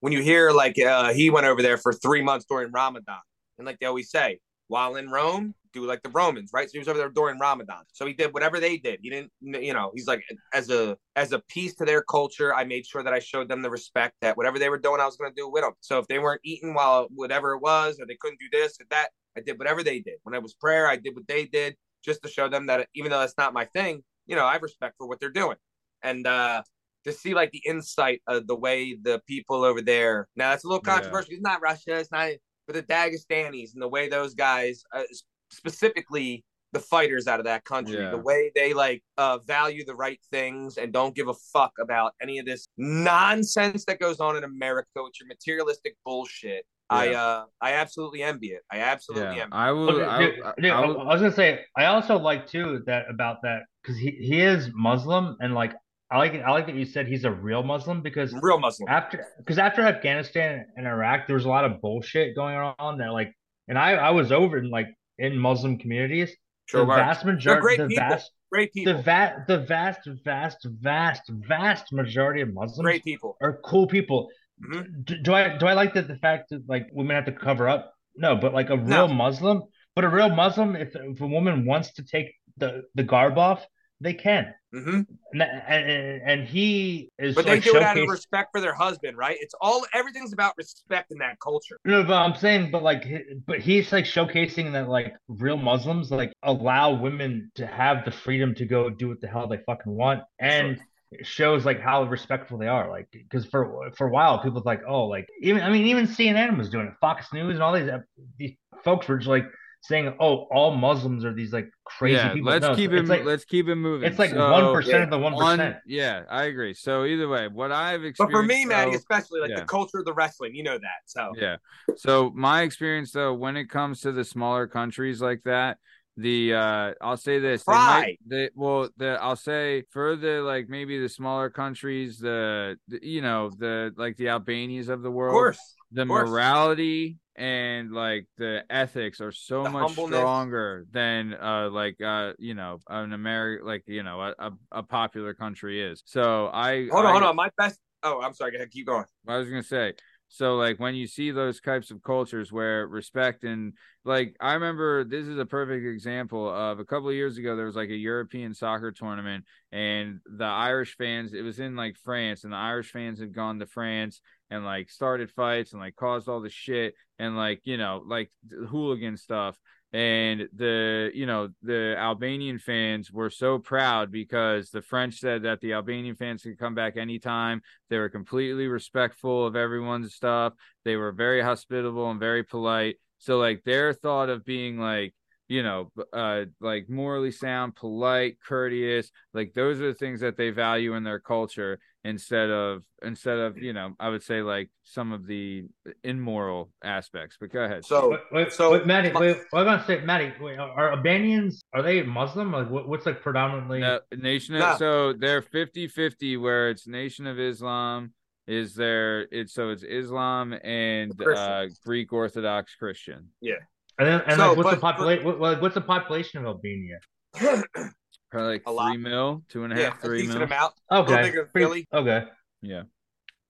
When you hear like uh, he went over there for three months during Ramadan, and like they always say, while in Rome, do like the Romans, right? So he was over there during Ramadan. So he did whatever they did. He didn't, you know, he's like as a as a piece to their culture. I made sure that I showed them the respect that whatever they were doing, I was going to do with them. So if they weren't eating while whatever it was, or they couldn't do this or that, I did whatever they did. When it was prayer, I did what they did just to show them that even though that's not my thing, you know, I have respect for what they're doing. And uh to see like the insight of the way the people over there now that's a little Yeah. controversial. It's not Russia, it's not but the Dagestanis and the way those guys uh, specifically the fighters out of that country, Yeah. the way they like uh, value the right things and don't give a fuck about any of this nonsense that goes on in America with your materialistic bullshit. I uh I absolutely envy it. I absolutely Yeah, envy. I will. Okay, I, dude, I, dude, I I, was gonna say I also like too that about that because he, he is Muslim and like I like I like that you said he's a real Muslim because Real Muslim. after because after Afghanistan and Iraq there was a lot of bullshit going on that like and I I was over in like in Muslim communities Sure the vast majority great the people. vast Great people. the va- the vast vast vast vast majority of Muslims Great people. are cool people. Mhm. Do, do I do I like that the fact that like women have to cover up? No, but like a real No. Muslim, but a real Muslim, if, if a woman wants to take the the garb off, they can. hmm And and, and he is But they like do it out of respect for their husband, right? It's all everything's about respect in that culture. No, but I'm saying, but like, but he's like showcasing that like real Muslims like allow women to have the freedom to go do what the hell they fucking want, and it shows like how respectful they are. Like, because for for a while, people was like, oh, like even I mean, even CNN was doing it, Fox News and all these these folks were just like saying, oh, all Muslims are these like crazy yeah, people. let's No, keep it. like let's keep it moving. it's like So, one percent yeah, of the one one- percent. Yeah, I agree. So either way, what I've experienced. But for me, Maddie, though- especially like yeah. the culture of the wrestling, you know that. So Yeah. So my experience though, when it comes to the smaller countries like that, the uh I'll say this. They might they well the I'll say for the like maybe the smaller countries, the, the you know, the like the Albanias of the of world, course, the morality and like the ethics are so The much humbleness. stronger than uh like uh you know an American like you know a, a, a popular country is. So I hold on, I- hold on. My best. Oh, I'm sorry. Keep going. I was gonna say, So like when you see those types of cultures where respect and like I remember this is a perfect example of a couple of years ago there was like a European soccer tournament and the Irish fans it was in like France and the Irish fans had gone to France and like started fights and like caused all the shit and like you know like hooligan stuff and the you know the Albanian fans were so proud because the French said that the Albanian fans could come back anytime. They were completely respectful of everyone's stuff. They were very hospitable and very polite. So like their thought of being like you know uh like morally sound, polite, courteous, like those are the things that they value in their culture instead of instead of you know I would say like some of the immoral aspects. But go ahead. So, Wait, wait, so wait, Maddie, wait, what I'm gonna say, Maddie, wait, are Albanians are they Muslim? Like, what, what's like predominantly? No, nation of, No. so they're 50-50 where it's nation of islam is there it's so it's islam and uh greek orthodox christian Yeah. And then, and So, like, what's the but- but- population? What, what- what's the population of Albania? probably like A lot. three mil two and a half yeah, a three decent mil amount. Okay, little pretty- Philly. Okay, yeah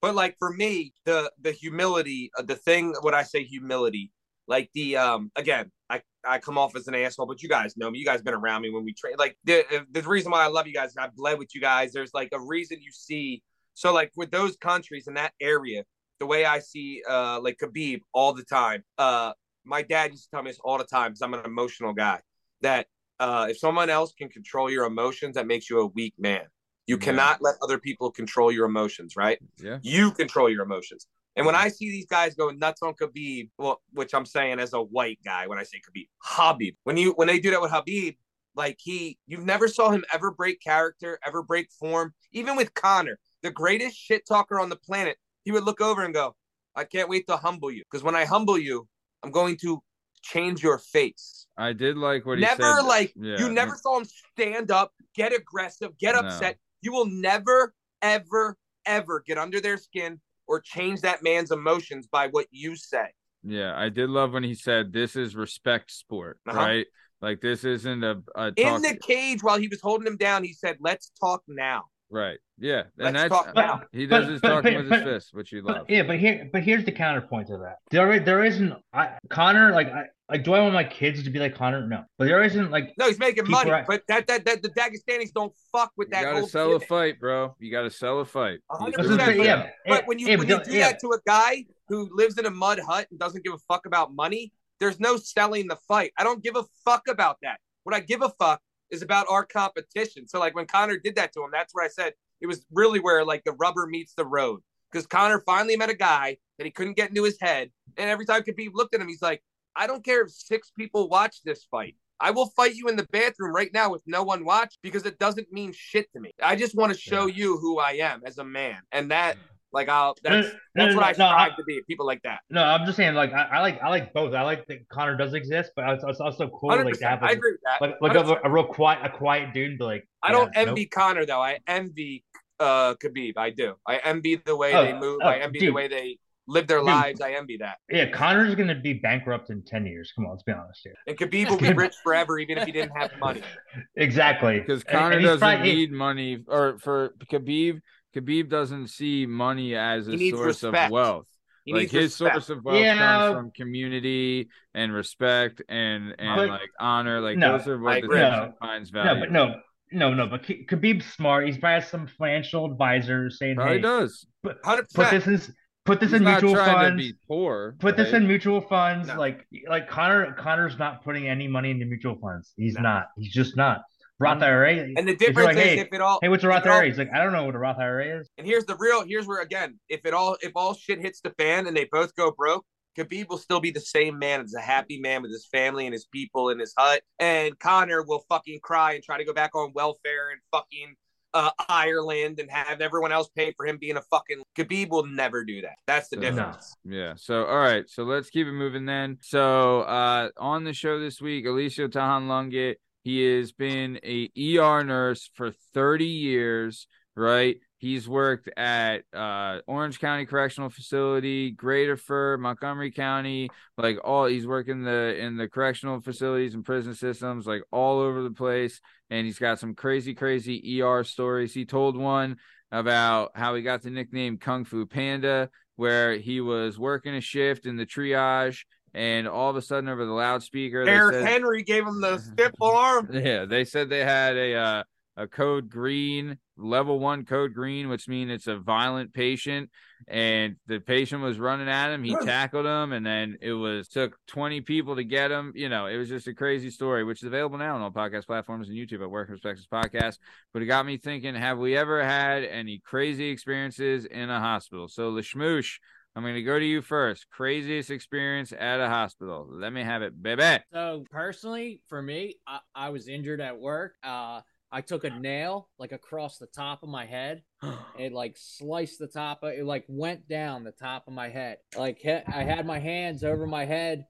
But like for me, the the humility, uh, the thing when I say humility, like the um again, I I come off as an asshole, but you guys know me. You guys been around me when we train. Like the uh, the reason why I love you guys, I've bled with you guys. There's like a reason you see. So like with those countries in that area, the way I see uh like Khabib all the time. Uh, my dad used to tell me this all the time because I'm an emotional guy. That uh, if someone else can control your emotions, that makes you a weak man. You Yeah. cannot let other people control your emotions, right? yeah You control your emotions. And when I see these guys going nuts on Khabib, well, which I'm saying as a white guy when I say Khabib, Habib. When you when they do that with Habib, like he, you've never saw him ever break character, ever break form. Even with Conor, the greatest shit talker on the planet, he would look over and go, "I can't wait to humble you, because when I humble you, I'm going to change your face." i did like what he never like yeah. you never saw him stand up, get aggressive, get No. upset. You will never, ever, ever get under their skin or change that man's emotions by what you say. yeah i did love when he said this is respect sport Uh-huh. right like this isn't a, a In the cage while he was holding him down, he said, "Let's talk now." Right yeah Let's and that's talk uh, But- now. he does but- his but- talking but- with his but- fists which you but, love yeah, but here, but here's the counterpoint to that. There, there isn't. I, Conor, like, I, like, do I want my kids to be like Conor? No, but there isn't like. No, he's making money, are- but that that that the Dagestanis don't fuck with you that. gotta whole sell a fight bro you gotta sell a fight A hundred That's doing what I'm percent, it saying, right. yeah, But eh, when you yeah, when you don't- do yeah. that to a guy who lives in a mud hut and doesn't give a fuck about money, there's no selling the fight. I don't give a fuck about that. What I give a fuck is about our competition. So like when Conor did that to him, that's where I said it was really where like the rubber meets the road. Because Conor finally met a guy that he couldn't get into his head, and every time Khabib looked at him, he's like, "I don't care if six people watch this fight. I will fight you in the bathroom right now with no one watch because it doesn't mean shit to me. I just want to show you who I am as a man, and that like I'll that's No, that's no, what I no, I- strive to be. People like that. No, I'm just saying, like, I, I like, I like both. I like that Conor does exist, but it's, it's also cool, like, to have percent, I agree with that. like, like a, a real quiet, a quiet dude, but like. I don't yeah, envy Conor though. I envy uh Khabib. I do. I envy the way Oh, they move. oh, I envy the way they live their Dude. lives. I envy that. Nope. Yeah, Conor's gonna be bankrupt in ten years. Come on, let's be honest here. And Khabib will be rich forever, even if he didn't have money. Exactly, because Conor and he's doesn't probably- need money, or for Khabib, Khabib doesn't see money as a source respect. of wealth. He like his respect. source of wealth Yeah. comes from community and respect and and But- like honor. Like No, those are I what the agree. things No. he finds No, but no, no, no. But K- Khabib's smart. He's probably has some financial advisor saying, Probably "Hey, does. Hundred put percent. this in, put this He's in not mutual trying funds. to be poor. Put this in mutual funds. No. Like, like Conor, Conor's not putting any money into mutual funds. He's No. not. He's just not. Roth IRA. And the difference like, is hey, if it all hey, what's a if Roth it all- IRA? He's like, I don't know what a Roth IRA is. And here's the real. Here's where again, if it all if all shit hits the fan and they both go broke, Khabib will still be the same man as a happy man with his family and his people in his hut. And Conor will fucking cry and try to go back on welfare and fucking uh, Ireland and have everyone else pay for him being a fucking. Khabib will never do that. That's the No. difference. Yeah. So all right. So let's keep it moving then. So uh on the show this week, Alicia Tahan Lungit, he has been a ER nurse for 30 years, right? He's worked at uh Orange County Correctional Facility, Graterford, Montgomery County, like all he's working the in the correctional facilities and prison systems, like all over the place. And he's got some crazy, crazy ER stories. He told one about how he got the nickname Kung Fu Panda, where he was working a shift in the triage, and all of a sudden over the loudspeaker, they Eric said- Henry gave him the stiff arm. yeah, they said they had a uh, a code green, level one code green, which means it's a violent patient. And the patient was running at him. He tackled him, and then it was took twenty people to get him. You know, it was just a crazy story, which is available now on all podcast platforms and YouTube at Work Perspectives Podcast. But it got me thinking: Have we ever had any crazy experiences in a hospital? So, the Lashmoosh, I'm going to go to you first. Craziest experience at a hospital. Let me have it, baby. So personally, for me, I, I was injured at work. Uh, I took a nail like across the top of my head. It like sliced the top of it, like went down the top of my head. Like I had my hands over my head.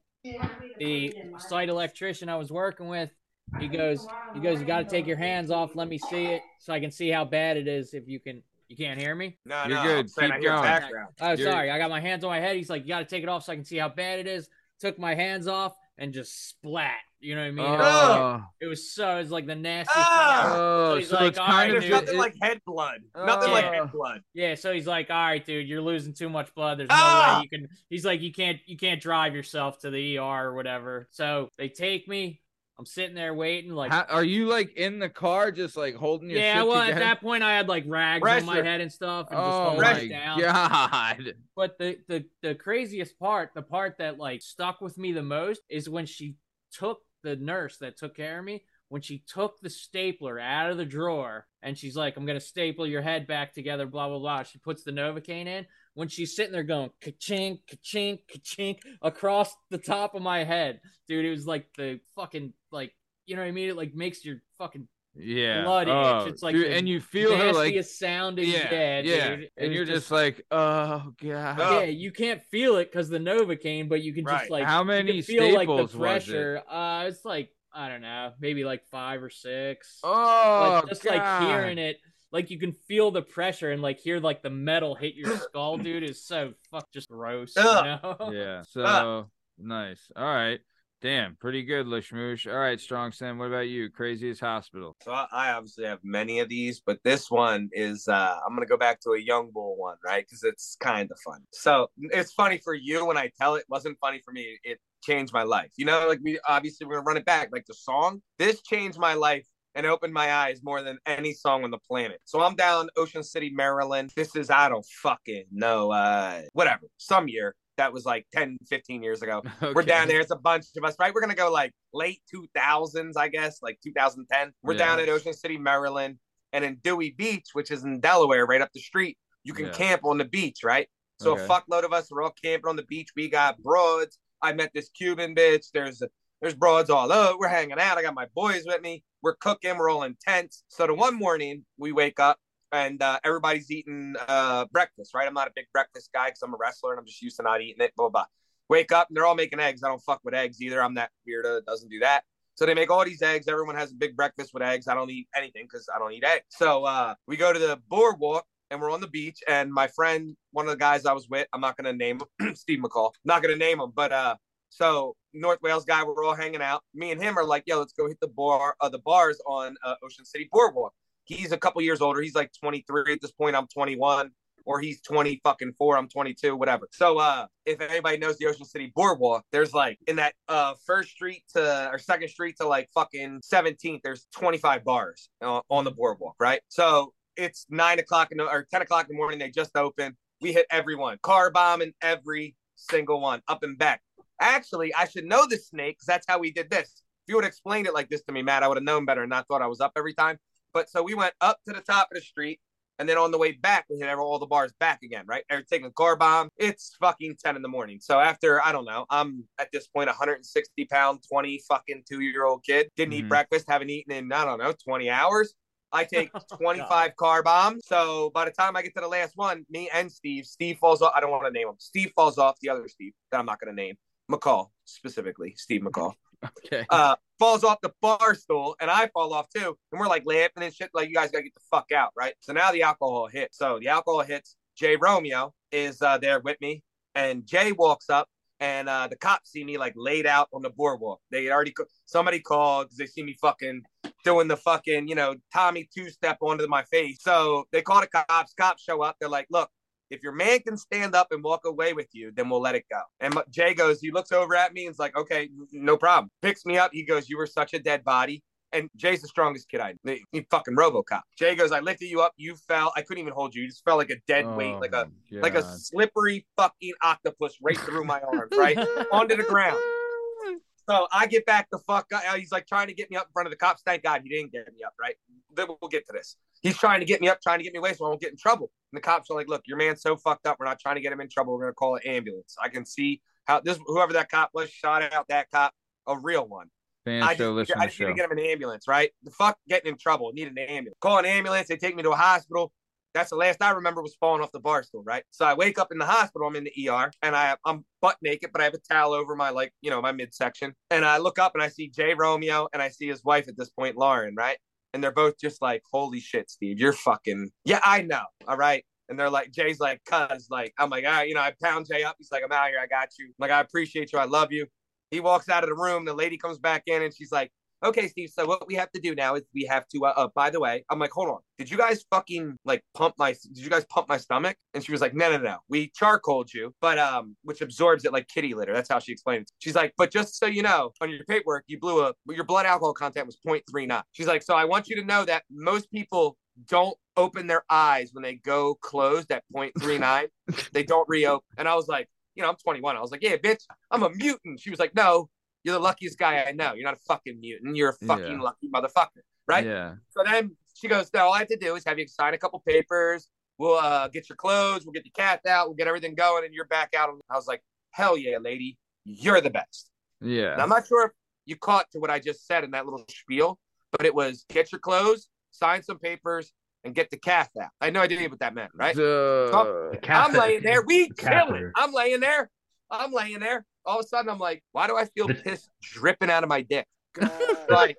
The site electrician I was working with, he goes, he goes, you got to take your hands off. Let me see it so I can see how bad it is. If you can, you can't hear me. No, You're no, good. I'm Keep I going. background. Oh, You're- sorry. I got my hands on my head. He's like, you got to take it off so I can see how bad it is. Took my hands off and just splat. You know what I mean? It was like- Oh, It was so. It was like the nastiest. Ah! thing ever. oh, he's so like, it's kind right, of There's dude, nothing it- like head blood. Nothing Oh. like head blood. Yeah, so he's like, all right, dude, you're losing too much blood. There's no Ah! way you can. He's like, you can't, you can't drive yourself to the ER or whatever. So they take me. I'm sitting there waiting, like, How, are you like in the car, just like holding your yeah. Well, at that point, I had like rags on my head and stuff, and just oh holding my it down. god! But the the the craziest part, the part that like stuck with me the most, is when she took the nurse that took care of me. When she took the stapler out of the drawer and she's like, "I'm gonna staple your head back together," blah blah blah. She puts the Novocaine in. When she's sitting there going ka-chink, ka-chink, ka-chink across the top of my head, dude, it was like the fucking like you know what I mean? It like makes your fucking Yeah. blood itch. oh, It's like dude, the and you feel her like nastiest sounding. yeah, Yeah, yeah, dude. It and you're just, like, oh god. Yeah, you can't feel it because the Novocaine, but you can Right. just like How you many can feel like the staples was it? pressure. Uh, it's like I don't know, maybe like five or six. Oh, but just god. like hearing it, like you can feel the pressure and like hear like the metal hit your skull, dude. Is so fuck just gross. You know? Yeah. So nice. All right. Damn, pretty good, Lishmoosh. All right, Strong Sam. What about you? Craziest hospital. So I, obviously have many of these, but this one is uh I'm gonna go back to a young bull one, right? Because it's kind of fun. So it's funny for you when I tell it. Wasn't funny for me. It changed my life. You know, like we obviously we're gonna run it back. Like the song, this changed my life and opened my eyes more than any song on the planet. So I'm down Ocean City, Maryland. This is I don't fucking know, uh, whatever, some year. That was like 10, 15 years ago. We're down there. It's a bunch of us, right? We're gonna go like late two thousands, I guess, like 2010. We're Yeah. down at Ocean City, Maryland, and in Dewey Beach, which is in Delaware, right up the street. You can Yeah. camp on the beach, right? So Okay. a fuckload of us are all camping on the beach. We got broads. I met this Cuban bitch. There's there's broads all over. We're hanging out. I got my boys with me. We're cooking. We're all in tents. So the one morning we wake up and uh, everybody's eating uh, breakfast, right? I'm not a big breakfast guy because I'm a wrestler and I'm just used to not eating it. Blah, blah blah. Wake up and they're all making eggs. I don't fuck with eggs either. I'm that weirdo that doesn't do that. So they make all these eggs. Everyone has a big breakfast with eggs. I don't eat anything because I don't eat eggs. So uh, we go to the boardwalk and we're on the beach. And my friend, one of the guys I was with, I'm not gonna name him, Steve McCall. not gonna name him, but uh, so North Wales guy, we're all hanging out. Me and him are like, yo, let's go hit the bar, uh, the bars on uh, Ocean City Boardwalk. He's a couple years older. He's like 23 at this point. I'm 21 or he's 20 fucking four, I'm 22, whatever. So uh if anybody knows the Ocean City Boardwalk, there's like in that uh first street to or second street to like fucking 17th, there's 25 bars uh, on the boardwalk, right? So it's nine o'clock in the, or 10 o'clock in the morning, they just opened. We hit everyone, car bombing every single one, up and back. Actually, I should know the snake because that's how we did this. If you would have explained it like this to me, Matt, I would have known better and not thought I was up every time. But so we went up to the top of the street, and then on the way back, we hit all the bars back again, right? They're taking a car bomb. It's fucking 10 in the morning. So after, I don't know, I'm at this point 160 pound, 20 fucking two year old kid. Didn't Mhm. eat breakfast, haven't eaten in, I don't know, 20 hours. I take 25 car bombs. So by the time I get to the last one, me and Steve, Steve falls off. I don't want to name him. Steve falls off. The other Steve that I'm not going to name, McCall specifically, Steve McCall Okay. uh, falls off the bar stool, and I fall off too. And we're like laughing and shit, like you guys gotta get the fuck out, right? So now the alcohol hits. So the alcohol hits. Jay Romeo is uh, there with me, and Jay walks up, and uh, the cops see me like laid out on the boardwalk. They already somebody called because they see me fucking doing the fucking, you know, Tommy two step onto my face. So they call the cops. Cops show up. They're like, look, if your man can stand up and walk away with you, then we'll let it go. And Jay goes, he looks over at me and and's like, okay, no problem. Picks me up. He goes, you were such a dead body. And Jay's the strongest kid I know. He fucking Robocop. Jay goes, I lifted you up. You fell. I couldn't even hold you. You just felt like a dead weight, like a Oh, like a slippery fucking octopus right through my arms, right onto the ground. So I get back the fuck up. Uh, he's like trying to get me up in front of the cops. Thank God he didn't get me up, right? Then we'll get to this. He's trying to get me up, trying to get me away so I won't get in trouble. And the cops are like, look, your man's so fucked up. We're not trying to get him in trouble. We're going to call an ambulance. I can see how this, whoever that cop was, shot out that cop, a real one. Fan I show, just, I to just need to get him an ambulance, right? The fuck getting in trouble. Need an ambulance. Call an ambulance. They take me to a hospital. That's the last I remember was falling off the bar stool, right? So I wake up in the hospital. I'm in the ER and I I'm butt naked, but I have a towel over my like you know my midsection. And I look up and I see Jay Romeo and I see his wife at this point, Lauren, right? And they're both just like, "Holy shit, Steve, you're fucking yeah, I know, all right." And they're like, Jay's like, cuz like, I'm like, all right, you know, I pound Jay up. He's like, I'm out here, I got you. I'm like, I appreciate you, I love you. He walks out of the room. The lady comes back in and she's like, okay, Steve. So what we have to do now is we have to. Uh, uh, by the way, I'm like, hold on. Did you guys fucking like pump my? Did you guys pump my stomach? And she was like, no, no, no. We charcoaled you, but um, which absorbs it like kitty litter. That's how she explained it. She's like, but just so you know, on your paperwork, you blew a your blood alcohol content was 0.39. She's like, so I want you to know that most people don't open their eyes when they go closed at 0.39. they don't reopen. And I was like, you know, I'm 21. I was like, yeah, bitch, I'm a mutant. She was like, no, you're the luckiest guy I know. You're not a fucking mutant. You're a fucking Yeah. lucky motherfucker, right? Yeah. So then she goes, no, all I have to do is have you sign a couple papers. We'll uh, get your clothes. We'll get the cat out. We'll get everything going, and you're back out. I was like, hell yeah, lady, you're the best. And Yeah. I'm not sure if you caught to what I just said in that little spiel, but it was get your clothes, sign some papers, and get the cat out. I know I didn't idea what that meant, right? Duh. The cat I'm that- laying there. We the cat chilling. litter. I'm laying there. I'm laying there. All of a sudden, I'm like, why do I feel The- piss dripping out of my dick? like,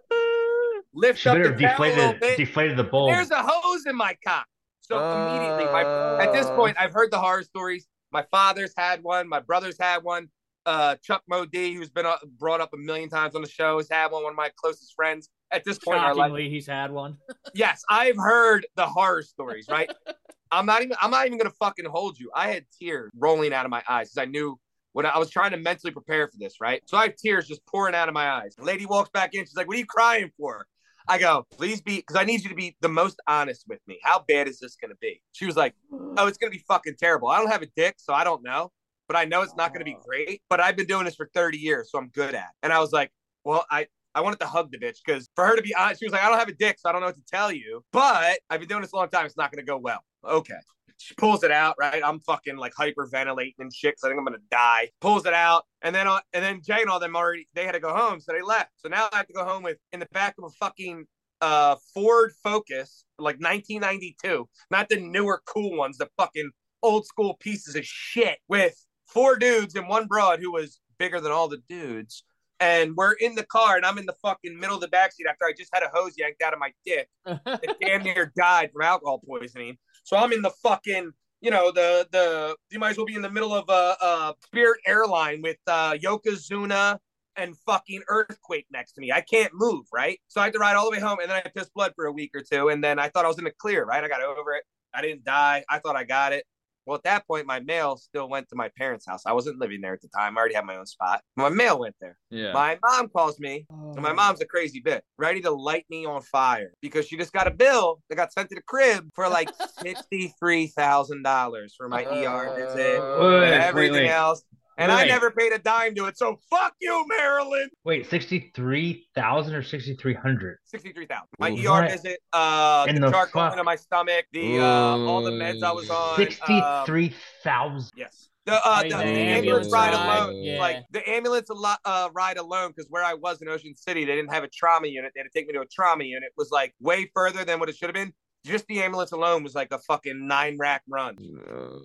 lift She up better the towel a little deflated bit. deflated the bowl. There's a hose in my cock. So immediately, my at this Uh. point, I've heard the horror stories. My father's had one. My brother's had one. Uh, Chuck Modi, who's been uh, brought up a million times on the show, has had one. One of my closest friends. At this point in our life, Shockingly, he's had one. yes, I've heard the horror stories. Right? I'm not even. I'm not even gonna fucking hold you. I had tears rolling out of my eyes because I knew when I was trying to mentally prepare for this. Right? So I have tears just pouring out of my eyes. The lady walks back in. She's like, "What are you crying for?" I go, "Please be, because I need you to be the most honest with me. How bad is this gonna be?" She was like, "Oh, it's gonna be fucking terrible. I don't have a dick, so I don't know." But I know it's not going to be great. But I've been doing this for 30 years, so I'm good at. it. And I was like, well, I I wanted to hug the bitch because for her to be honest, she was like, I don't have a dick, so I don't know what to tell you. But I've been doing this a long time. It's not going to go well. Okay. She pulls it out, right? I'm fucking like hyperventilating and shit because I think I'm gonna die. Pulls it out, and then uh, and then Jay and all them already they had to go home, so they left. So now I have to go home with in the back of a fucking uh Ford Focus, like 1992, not the newer cool ones, the fucking old school pieces of shit with four dudes and one broad who was bigger than all the dudes. And we're in the car, and I'm in the fucking middle of the backseat after I just had a hose yanked out of my dick. It damn near died from alcohol poisoning. So I'm in the fucking, you know, the the you might as well be in the middle of a, a Spirit airline with uh, Yokozuna and fucking earthquake next to me. I can't move, right? So I had to ride all the way home, and then I pissed blood for a week or two, and then I thought I was in the clear, right? I got over it. I didn't die. I thought I got it. Well, at that point, my mail still went to my parents' house. I wasn't living there at the time. I already had my own spot. My mail went there. Yeah. My mom calls me, and my mom's a crazy bitch, ready to light me on fire because she just got a bill that got sent to the crib for like sixty-three thousand dollars for my ER visit Uh, and wait, everything wait. else. And I never paid a dime to it. So fuck you, Maryland. Wait, sixty three thousand or sixty three hundred? Sixty-three thousand. My Ooh. ER What visit, uh, in the, the charcoal fuck? in my stomach, the uh, all the meds I was on. Sixty three thousand. three thousand. Yes. The uh, the, the the ambulance ambulance ride ride, alone, yeah. like the ambulance a lot, uh, ride alone, because where I was in Ocean City, they didn't have a trauma unit. They had to take me to a trauma unit. It was like way further than what it should have been. Just the ambulance alone was like a fucking nine rack run.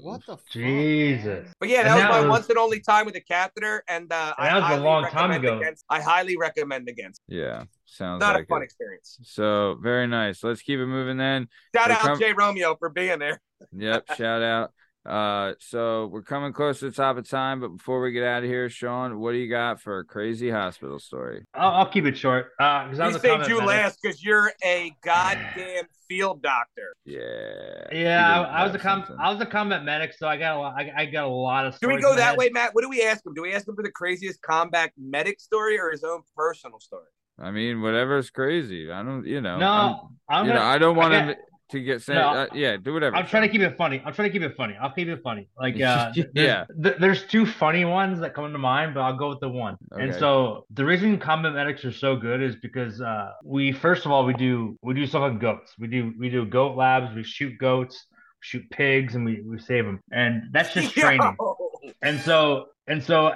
What the Jesus. man? But yeah, that And was that my was- once and only time with a catheter, and uh, And I that was a highly long time recommend ago. Against, I highly recommend against. Yeah. Sounds Not like a fun it. experience. So very nice. Let's keep it moving then. Shout We're out com- Jay Romeo for being there. Yep. Shout out. Uh, so we're coming close to the top of time, but before we get out of here, Sean, what do you got for a crazy hospital story? I'll, I'll keep it short. Uh, because I We was a saved you medic. last because you're a goddamn field doctor. Yeah. Yeah, I, I was a have com- something. I was a combat medic, so I got a lot. I, I got a lot of. Do we go that head. way, Matt? What do we ask him? Do we ask him for the craziest combat medic story or his own personal story? I mean, whatever's crazy. I don't, you know. No, I'm- I'm you know, gonna, I don't want I him got- to get sent. No, uh, yeah, do whatever. I'm trying to keep it funny. I'm trying to keep it funny. I'll keep it funny. Like, uh, Yeah. there's, there's two funny ones that come to mind, but I'll go with the one. And so the reason combat medics are so good is because uh, we first of all we do we do stuff on goats. We do we do goat labs. We shoot goats, shoot pigs, and we we save them. And that's just training. Yo! And so and so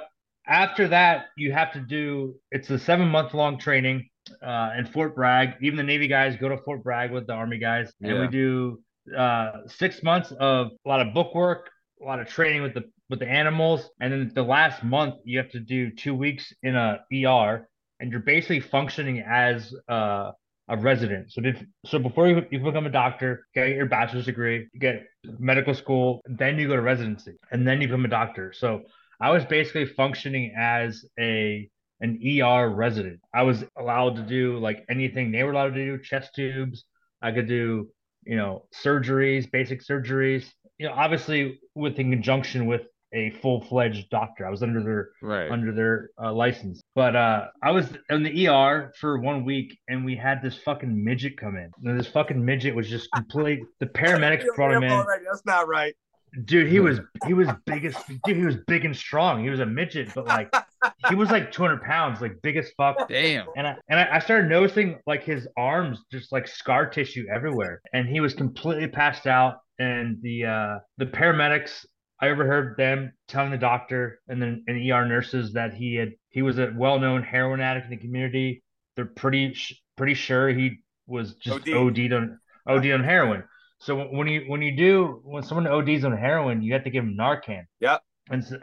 after that, you have to do it's a seven month long training uh, in Fort Bragg. Even the Navy guys go to Fort Bragg with the Army guys, and Yeah. we do uh, six months of a lot of book work, a lot of training with the with the animals, and then the last month you have to do two weeks in a ER, and you're basically functioning as uh, a resident. So did so before you, you become a doctor, get your bachelor's degree, you get medical school, then you go to residency, and then you become a doctor. So I was basically functioning as a an ER resident. I was allowed to do like anything they were allowed to do, chest tubes. I could do, you know, surgeries, basic surgeries. You know, obviously with in conjunction with a full-fledged doctor. I was under their right. under their uh, license. But uh, I was in the ER for one week, and we had this fucking midget come in. And this fucking midget was just complete. The paramedics brought him in. Already, That's not right. Dude, he was he was big as dude. He was big and strong. He was a midget, but like he was like 200 pounds, like big as fuck. Damn. And I and I, I started noticing like his arms just like scar tissue everywhere, and he was completely passed out. And the uh the paramedics, I overheard them telling the doctor and then and ER nurses that he had he was a well known heroin addict in the community. They're pretty sh- pretty sure he was just OD. OD'd on OD on heroin. So when you when you do when someone ODs on heroin, you have to give them Narcan. Yep. And so,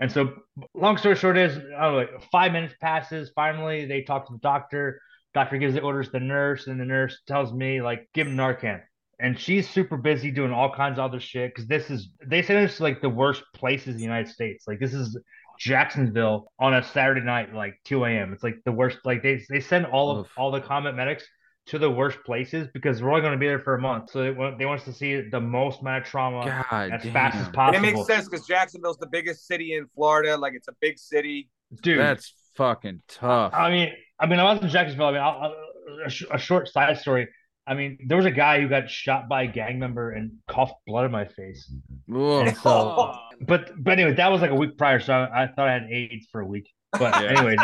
and so, long story short is, I don't know, like five minutes passes. Finally, they talk to the doctor. Doctor gives the orders to the nurse, and the nurse tells me like, give him Narcan. And she's super busy doing all kinds of other shit because this is they say this is like the worst places in the United States. Like this is Jacksonville on a Saturday night, like 2 a.m. It's like the worst. Like they they send all of Oof. all the combat medics to the worst places because we're only going to be there for a month. So they want they want us to see the most amount of trauma God as damn. fast as And possible. it makes sense because Jacksonville's the biggest city in Florida. Like it's a big city. dude. That's fucking tough. I mean, I mean, I was in Jacksonville. I mean, I'll, I'll, a, sh- a short side story. I mean, there was a guy who got shot by a gang member and coughed blood in my face. Whoa. So, but but anyway, that was like a week prior, so I, I thought I had AIDS for a week. But Yeah. anyway,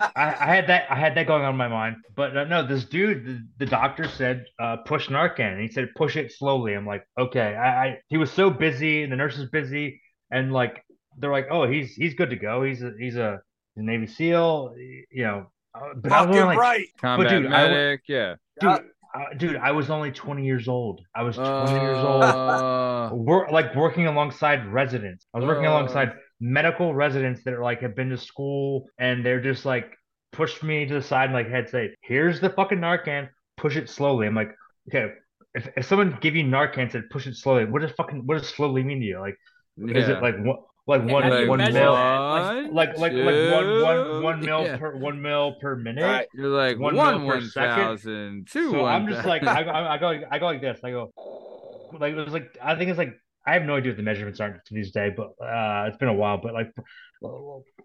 I, I had that I had that going on in my mind. But uh, no, this dude, the, the doctor said, uh, push Narcan, and he said push it slowly. I'm like, okay. I, I he was so busy, and the nurse is busy, and like they're like, oh, he's he's good to go. He's a he's a, a Navy SEAL, you know. Uh, but I was only like, right. Combat dude, I w- medic. yeah. dude, uh, dude, I was only 20 years old. I was 20 years old. Uh, Work like working alongside residents. I was working Uh. alongside medical residents that are like have been to school and they're just like pushed me to the side and like had say, "Here's the fucking Narcan. Push it slowly." I'm like, okay. If, if someone give you Narcan and said push it slowly, what does fucking what does slowly mean to you? Like, is it like one like one how do you one measure mil? that? Like like like one one one Two? mil Yeah. per one mil per minute. Right. You're like one one mil per one second. thousand, two So one I'm just like. I, I, I go I go like this. I go like it was like I think it's like I have no idea what the measurements are to this day, but uh, it's been a while. But like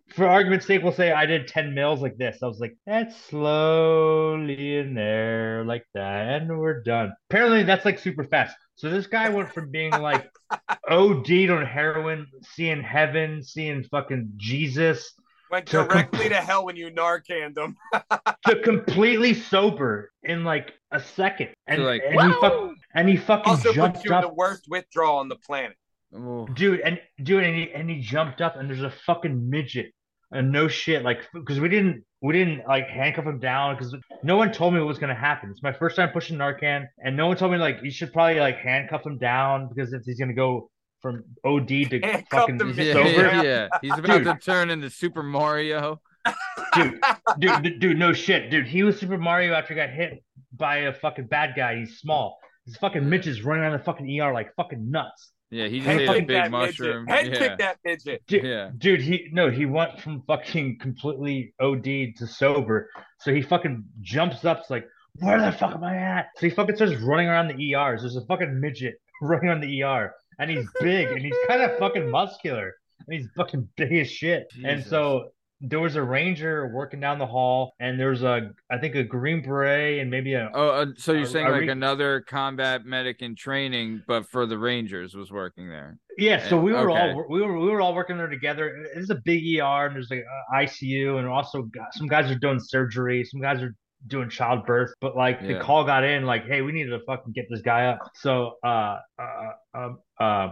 for argument's sake, we'll say I did ten mils like this. I was like that's slowly in there like that, and we're done. Apparently that's like super fast. So this guy went from being like OD'd on heroin, seeing heaven, seeing fucking Jesus, Went To com- directly to hell when you Narcaned him. to completely sober in like a second, and, like, and he fuck, and he fucking Also jumped puts you in the worst withdrawal on the planet. Dude, and dude, and he and he jumped up, and there's a fucking midget, and no shit, like because we didn't we didn't like handcuff him down because no one told me what was gonna happen. It's my first time pushing Narcan, and no one told me like you should probably like handcuff him down because if he's gonna go from OD to Handcuff fucking him yeah, sober, yeah, yeah. He's about Dude. to turn into Super Mario. dude, dude, dude, no shit, dude. He was Super Mario after he got hit by a fucking bad guy. He's small. This fucking Mitch is running around the fucking ER like fucking nuts. Yeah, he just ate a kick big that mushroom. Midget. Head yeah. kick that midget. Dude, Yeah. dude, he no, he went from fucking completely OD to sober. So he fucking jumps up, it's like, where the fuck am I at? So he fucking starts running around the ERs. There's a fucking midget running on the ER, and he's big and he's kind of fucking muscular, and he's fucking big as shit. And so there was a ranger working down the hall, and there was a, I think, a green beret and maybe a Oh, uh, so you're Are- saying are like we- another combat medic in training, but for the Rangers was working there. Yeah, so we were Okay. all we were we were all working there together. It's a big ER, and there's like uh, ICU, and also got, some guys are doing surgery, some guys are doing childbirth. But like Yeah. the call got in, like, hey, we need to fucking get this guy up. So uh uh um uh,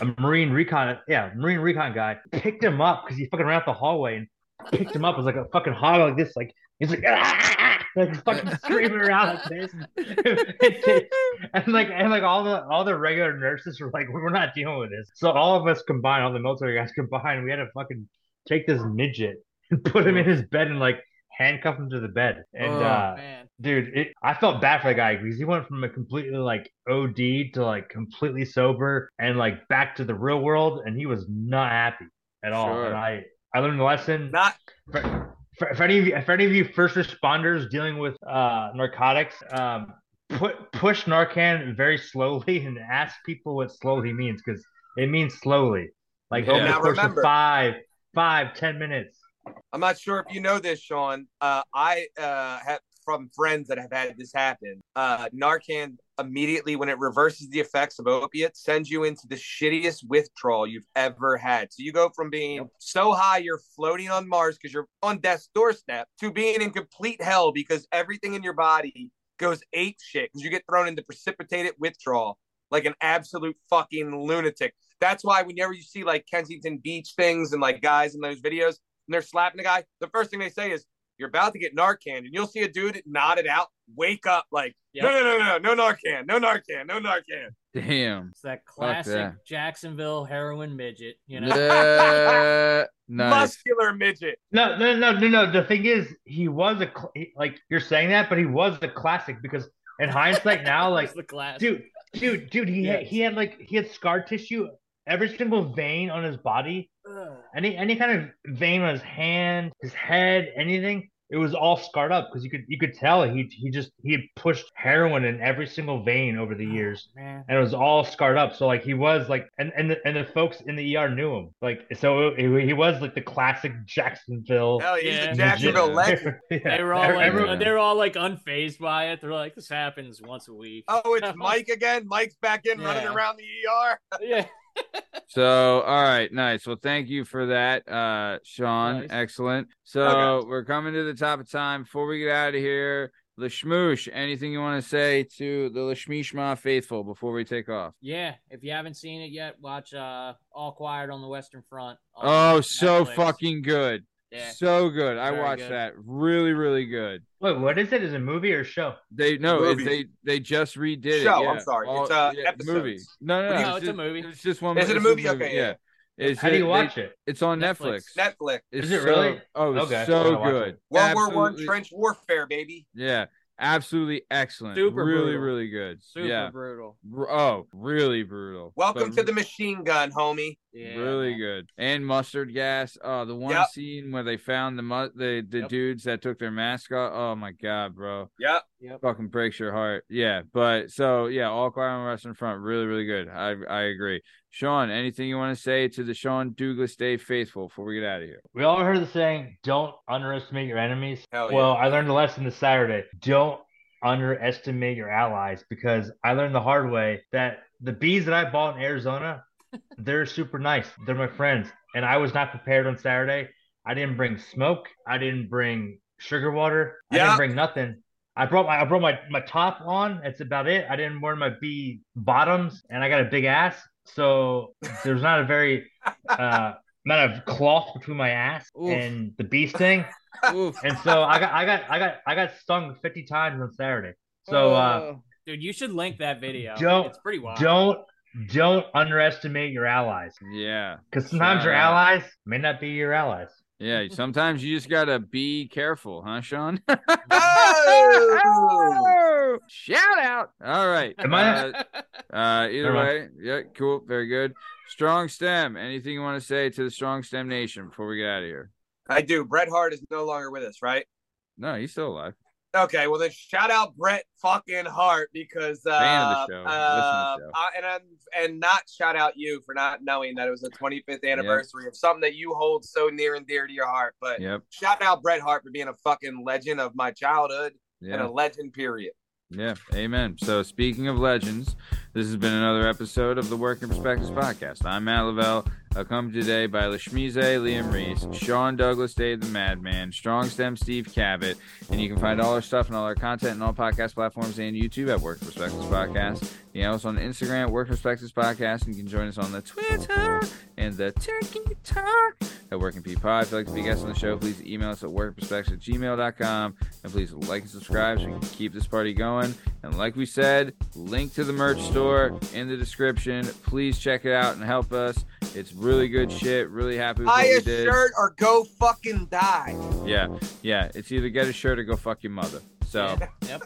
a Marine recon, yeah, Marine recon guy picked him up because he fucking ran out the hallway and picked him up. It was like a fucking hog like this, like he's like. "Ah!" Like fucking screaming around like this, and like and like all the all the regular nurses were like, we're not dealing with this. So all of us combined, all the military guys combined, we had to fucking take this midget and put him in his bed and like handcuff him to the bed. And Oh, uh, dude, it, I felt bad for the guy because he went from a completely like OD to like completely sober and like back to the real world, and he was not happy at all. Sure. And I I learned a lesson. Not For, for, for any of you, for any of you first responders dealing with uh, narcotics, um, put push Narcan very slowly and ask people what slowly means because it means slowly, like Yeah. over the course remember- of five, five, ten minutes. I'm not sure if you know this, Sean. Uh, I uh, have from friends that have had this happen. Uh, Narcan immediately, when it reverses the effects of opiates, sends you into the shittiest withdrawal you've ever had. So you go from being so high you're floating on Mars because you're on death's doorstep to being in complete hell because everything in your body goes ape shit because you get thrown into precipitated withdrawal like an absolute fucking lunatic. That's why whenever you see like Kensington Beach things and like guys in those videos and they're slapping the guy, the first thing they say is, You're about to get Narcan. And you'll see a dude nodded out, wake up, like, Yep. No, no, no, no, no Narcan, no Narcan, no Narcan. Damn. it's that classic that. Jacksonville heroin midget. You know, Uh, nice. Muscular midget. No, no, no, no, no. The thing is, he was a cl- like you're saying that, but he was a classic because in hindsight now, like the dude, dude, dude, he had, he had like he had scar tissue every single vein on his body, Ugh. any any kind of vein on his hand, his head, anything. It was all scarred up because you could you could tell he he just he had pushed heroin in every single vein over the years. man. and it was all scarred up. So like he was like, and and the, and the folks in the ER knew him. Like so he, he was like the classic Jacksonville. Hell, he's Yeah. a Jacksonville legend. Yeah. They were all like, Everyone- they were all like unfazed by it. They're like, this happens once a week. Oh, it's Mike again. Mike's back in running around the ER. yeah. So, all right, nice. Well, thank you for that, uh, Sean. Nice. Excellent. So, Okay. we're coming to the top of time. Before we get out of here, The Lashmoosh, anything you want to say to the Lashmishma faithful before we take off? Yeah. If you haven't seen it yet, watch uh All Quiet on the Western Front. Oh, so Netflix. fucking good. Yeah. So good. I Very watched good. that. Really, really good. Wait, what is it? Is it a movie or a show? They no, it, they they just redid it. Show, Yeah. I'm sorry. It's, uh, a episodes. movie. No, no, no. No, it's it's a movie. It's just one. Is it a it's movie? Okay, Yeah. yeah. It's How do you they- watch it? It's on Netflix. Netflix. Netflix. It's Is it so- really? oh, Okay, so good. World War One trench warfare, baby. Yeah, absolutely excellent. Super really, brutal. really good. Super yeah. brutal. Oh, really brutal. Welcome But to the machine gun, homie. Yeah. really good. And mustard gas. Oh, the one Yep. scene where they found the mu- the the Yep. dudes that took their mask off. Oh my god, bro. Yep. Fucking breaks your heart. Yeah, but so yeah, all quiet on the Western Front, really, really good. I I agree. Sean, anything you want to say to the Sean Douglas Day faithful before we get out of here? We all heard the saying, "Don't underestimate your enemies." Hell well, I learned a lesson this Saturday. Don't underestimate your allies because I learned the hard way that the bees that I bought in Arizona, they're super nice. They're my friends, and I was not prepared on Saturday. I didn't bring smoke. I didn't bring sugar water. I didn't bring nothing. I brought my I brought my, my top on. That's about it. I didn't wear my bee bottoms, and I got a big ass, so there's not a very uh, amount of cloth between my ass Oof. and the bee sting. Oof. And so I got I got I got I got stung 50 times on Saturday. So uh Dude, you should link that video. Don't- it's pretty wild. don't don't underestimate your allies. yeah. Because sometimes Shout your allies may not be your allies. Yeah, sometimes you just gotta be careful, huh, Sean? Oh! Shout out! All right. Am I- Uh, Uh, either way, yeah, cool, very good. Strong stem. Anything you want to say to the strong stem nation before we get out of here? I do. Bret Hart is no longer with us, right? No, he's still alive. Okay, well then shout out Bret fucking Hart because uh, Fan of the show. Listen to the uh, show. uh, and I'm, and not shout out you for not knowing that it was the 25th anniversary of something that you hold so near and dear to your heart. But Yep. shout out Bret Hart for being a fucking legend of my childhood and a legend. Period. Yeah. Amen. So speaking of legends, this has been another episode of the Working Perspectives podcast. I'm Matt Lavelle, accompanied today by Lashmize, Liam Reese, Sean Douglas, Dave the Madman, Strong Stem, Steve Cabot, and you can find all our stuff and all our content and all podcast platforms and YouTube at Work Perspectives Podcast. You know us on Instagram Work Perspectives Podcast, and you can join us on the Twitter and the TikTok at Working P Pod. If you'd like to be a guest on the show, please email us at workperspectives at gmail.com. And please like and subscribe so we can keep this party going. And like we said, link to the merch store in the description. Please check it out and help us. It's really good shit. Really happy with Buy what a we did. shirt or go fucking die. Yeah, yeah. It's either get a shirt or go fuck your mother. So, Yep.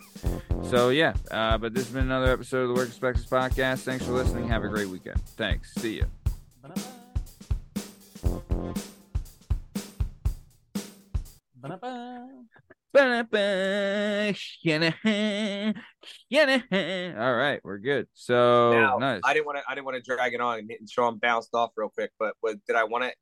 so yeah. Uh, but this has been another episode of the Work Perspectives podcast. Thanks for listening. Have a great weekend. Thanks. See you. Ba-da-ba. All right, we're good. So now, nice. I didn't want to. I didn't want to drag it on and, and Sean bounced off real quick. But what, did I want to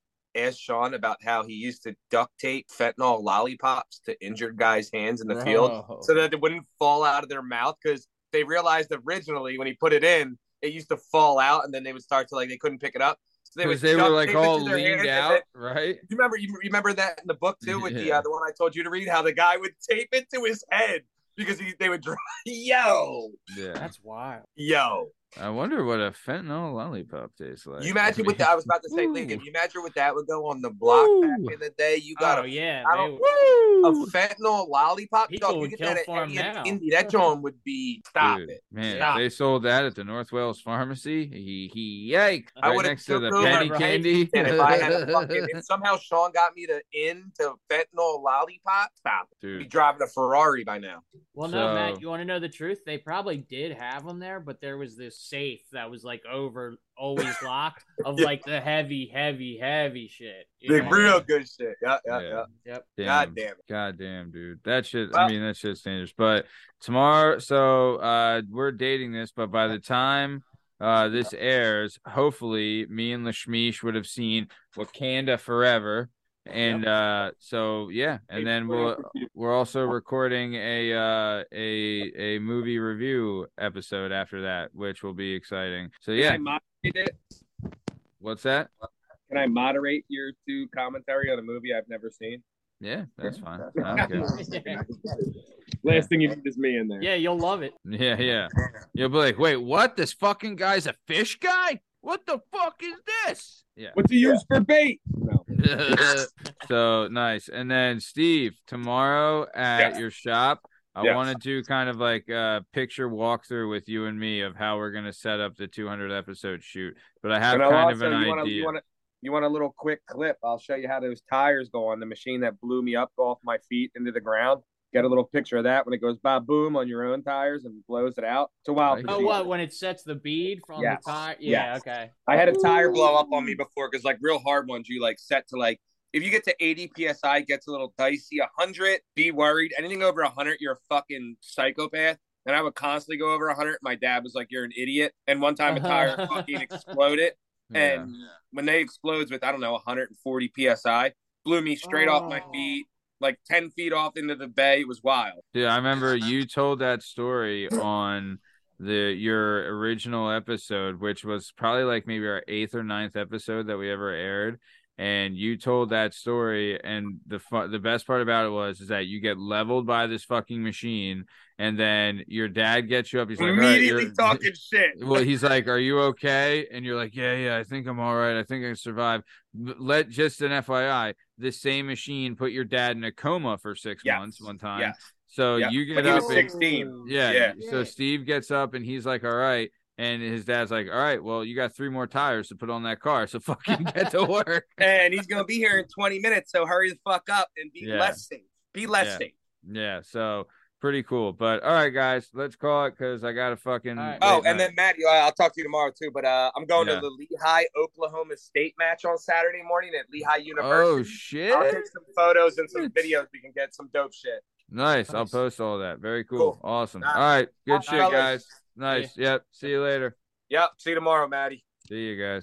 ask Sean about how he used to duct tape fentanyl lollipops to injured guys' hands in the field Bro. so that it wouldn't fall out of their mouth? Because they realized originally when he put it in, it used to fall out, and then they would start to like they couldn't pick it up. So they, would Because they were like tape it all leaned out, then- right? you remember you remember that in the book too with the Yeah. uh, the one I told you to read how the guy would tape it to his head because he they would draw yo Yeah. That's wild. yo I wonder what a fentanyl lollipop tastes like. you imagine what that I was about to say Ooh. Lincoln you imagine what that would go on the block Ooh. back in the day you got Oh a, yeah. I don't- a fentanyl lollipop People dog you would get kill that at for 'em now. Indy that joint would be stop Dude, it Man, Stop. they sold that at the North Wales Pharmacy. He he yike. I Right would've next to the took penny right? candy. and if I had a fucking if somehow Sean got me to into fentanyl lollipop stop it. I'd be driving a Ferrari by now Well, no, So- Matt. You want to know the truth? They probably did have them there, but there was this safe that was like over, always locked, of Yeah. like the heavy, heavy, heavy shit. you the know? real good shit yeah yeah Yeah. yeah, Yep. Damn. god damn it God damn, dude. That shit I mean that shit's dangerous. But tomorrow so uh we're dating this, but by the time uh this airs, hopefully me and Lashmish would have seen Wakanda Forever. And uh so yeah, and then we'll we're also recording a uh a a movie review episode after that, which will be exciting. So yeah, Can I moderate it? what's that? Can I moderate your two commentary on a movie I've never seen? Yeah, that's fine. I don't care. Last thing you need is me in there. yeah, you'll love it. Yeah, yeah. You'll be like, wait, what? This fucking guy's a fish guy? What the fuck is this? Yeah. What's he use for bait? No. so nice. And then Steve, tomorrow at Yeah. your shop, I Yes. want to kind of like a picture walkthrough with you and me of how we're gonna set up the 200 episode shoot. But I have And I'll kind of an you wanna, idea. You want, a, you want a little quick clip? I'll show you how those tires go on the machine that blew me up off my feet into the ground. Get a little picture of that when it goes ba boom on your own tires and blows it out. It's a wild. Oh, procedure. what? When it sets the bead from Yes. the tire? Yeah. Yes. Okay. I had a tire blow up on me before because like real hard ones you like set to like if you get to 80 psi it gets a little dicey 100 be worried anything over 100 you're a fucking psychopath and I would constantly go over 100 my dad was like you're an idiot and one time a tire uh-huh. fucking exploded Yeah. and when they explodes with I don't know 140 psi blew me straight off my Oh. feet like 10 feet off into the bay it was wild Yeah, I remember you told that story on the your original episode, which was probably like maybe our eighth or ninth episode that we ever aired. And you told that story, and the fu- the best part about it was is that you get leveled by this fucking machine, and then your dad gets you up. He's like, immediately you're-" talking shit well, he's like, "Are you okay?" And you're like, "Yeah, yeah, I think I'm all right. I think I can survive." Let just an FYI, this same machine put your dad in a coma for six Yes. months one time. yes So Yeah. you get When he up was and 16 yeah, Yeah. So Steve gets up and he's like, "All right," and his dad's like, "All right, well, you got three more tires to put on that car, so fucking get to work." and he's gonna be here in 20 minutes so hurry the fuck up and be Yeah. less safe be less Yeah. safe yeah. So pretty cool. But all right, guys, let's call it because I got a fucking. All right. Oh, late and night. then Matt, I'll talk to you tomorrow too. But uh, I'm going Yeah. to the Lehigh Oklahoma State match on Saturday morning at Lehigh University. Oh shit! I'll take some photos and some videos. We can get some dope shit. Nice. I'll post all that. Very cool. Cool. Awesome. All All right. right. Good All right, shit, fellas. guys. Nice. Yep. See you later. Yep. See you tomorrow, Maddie. See you guys.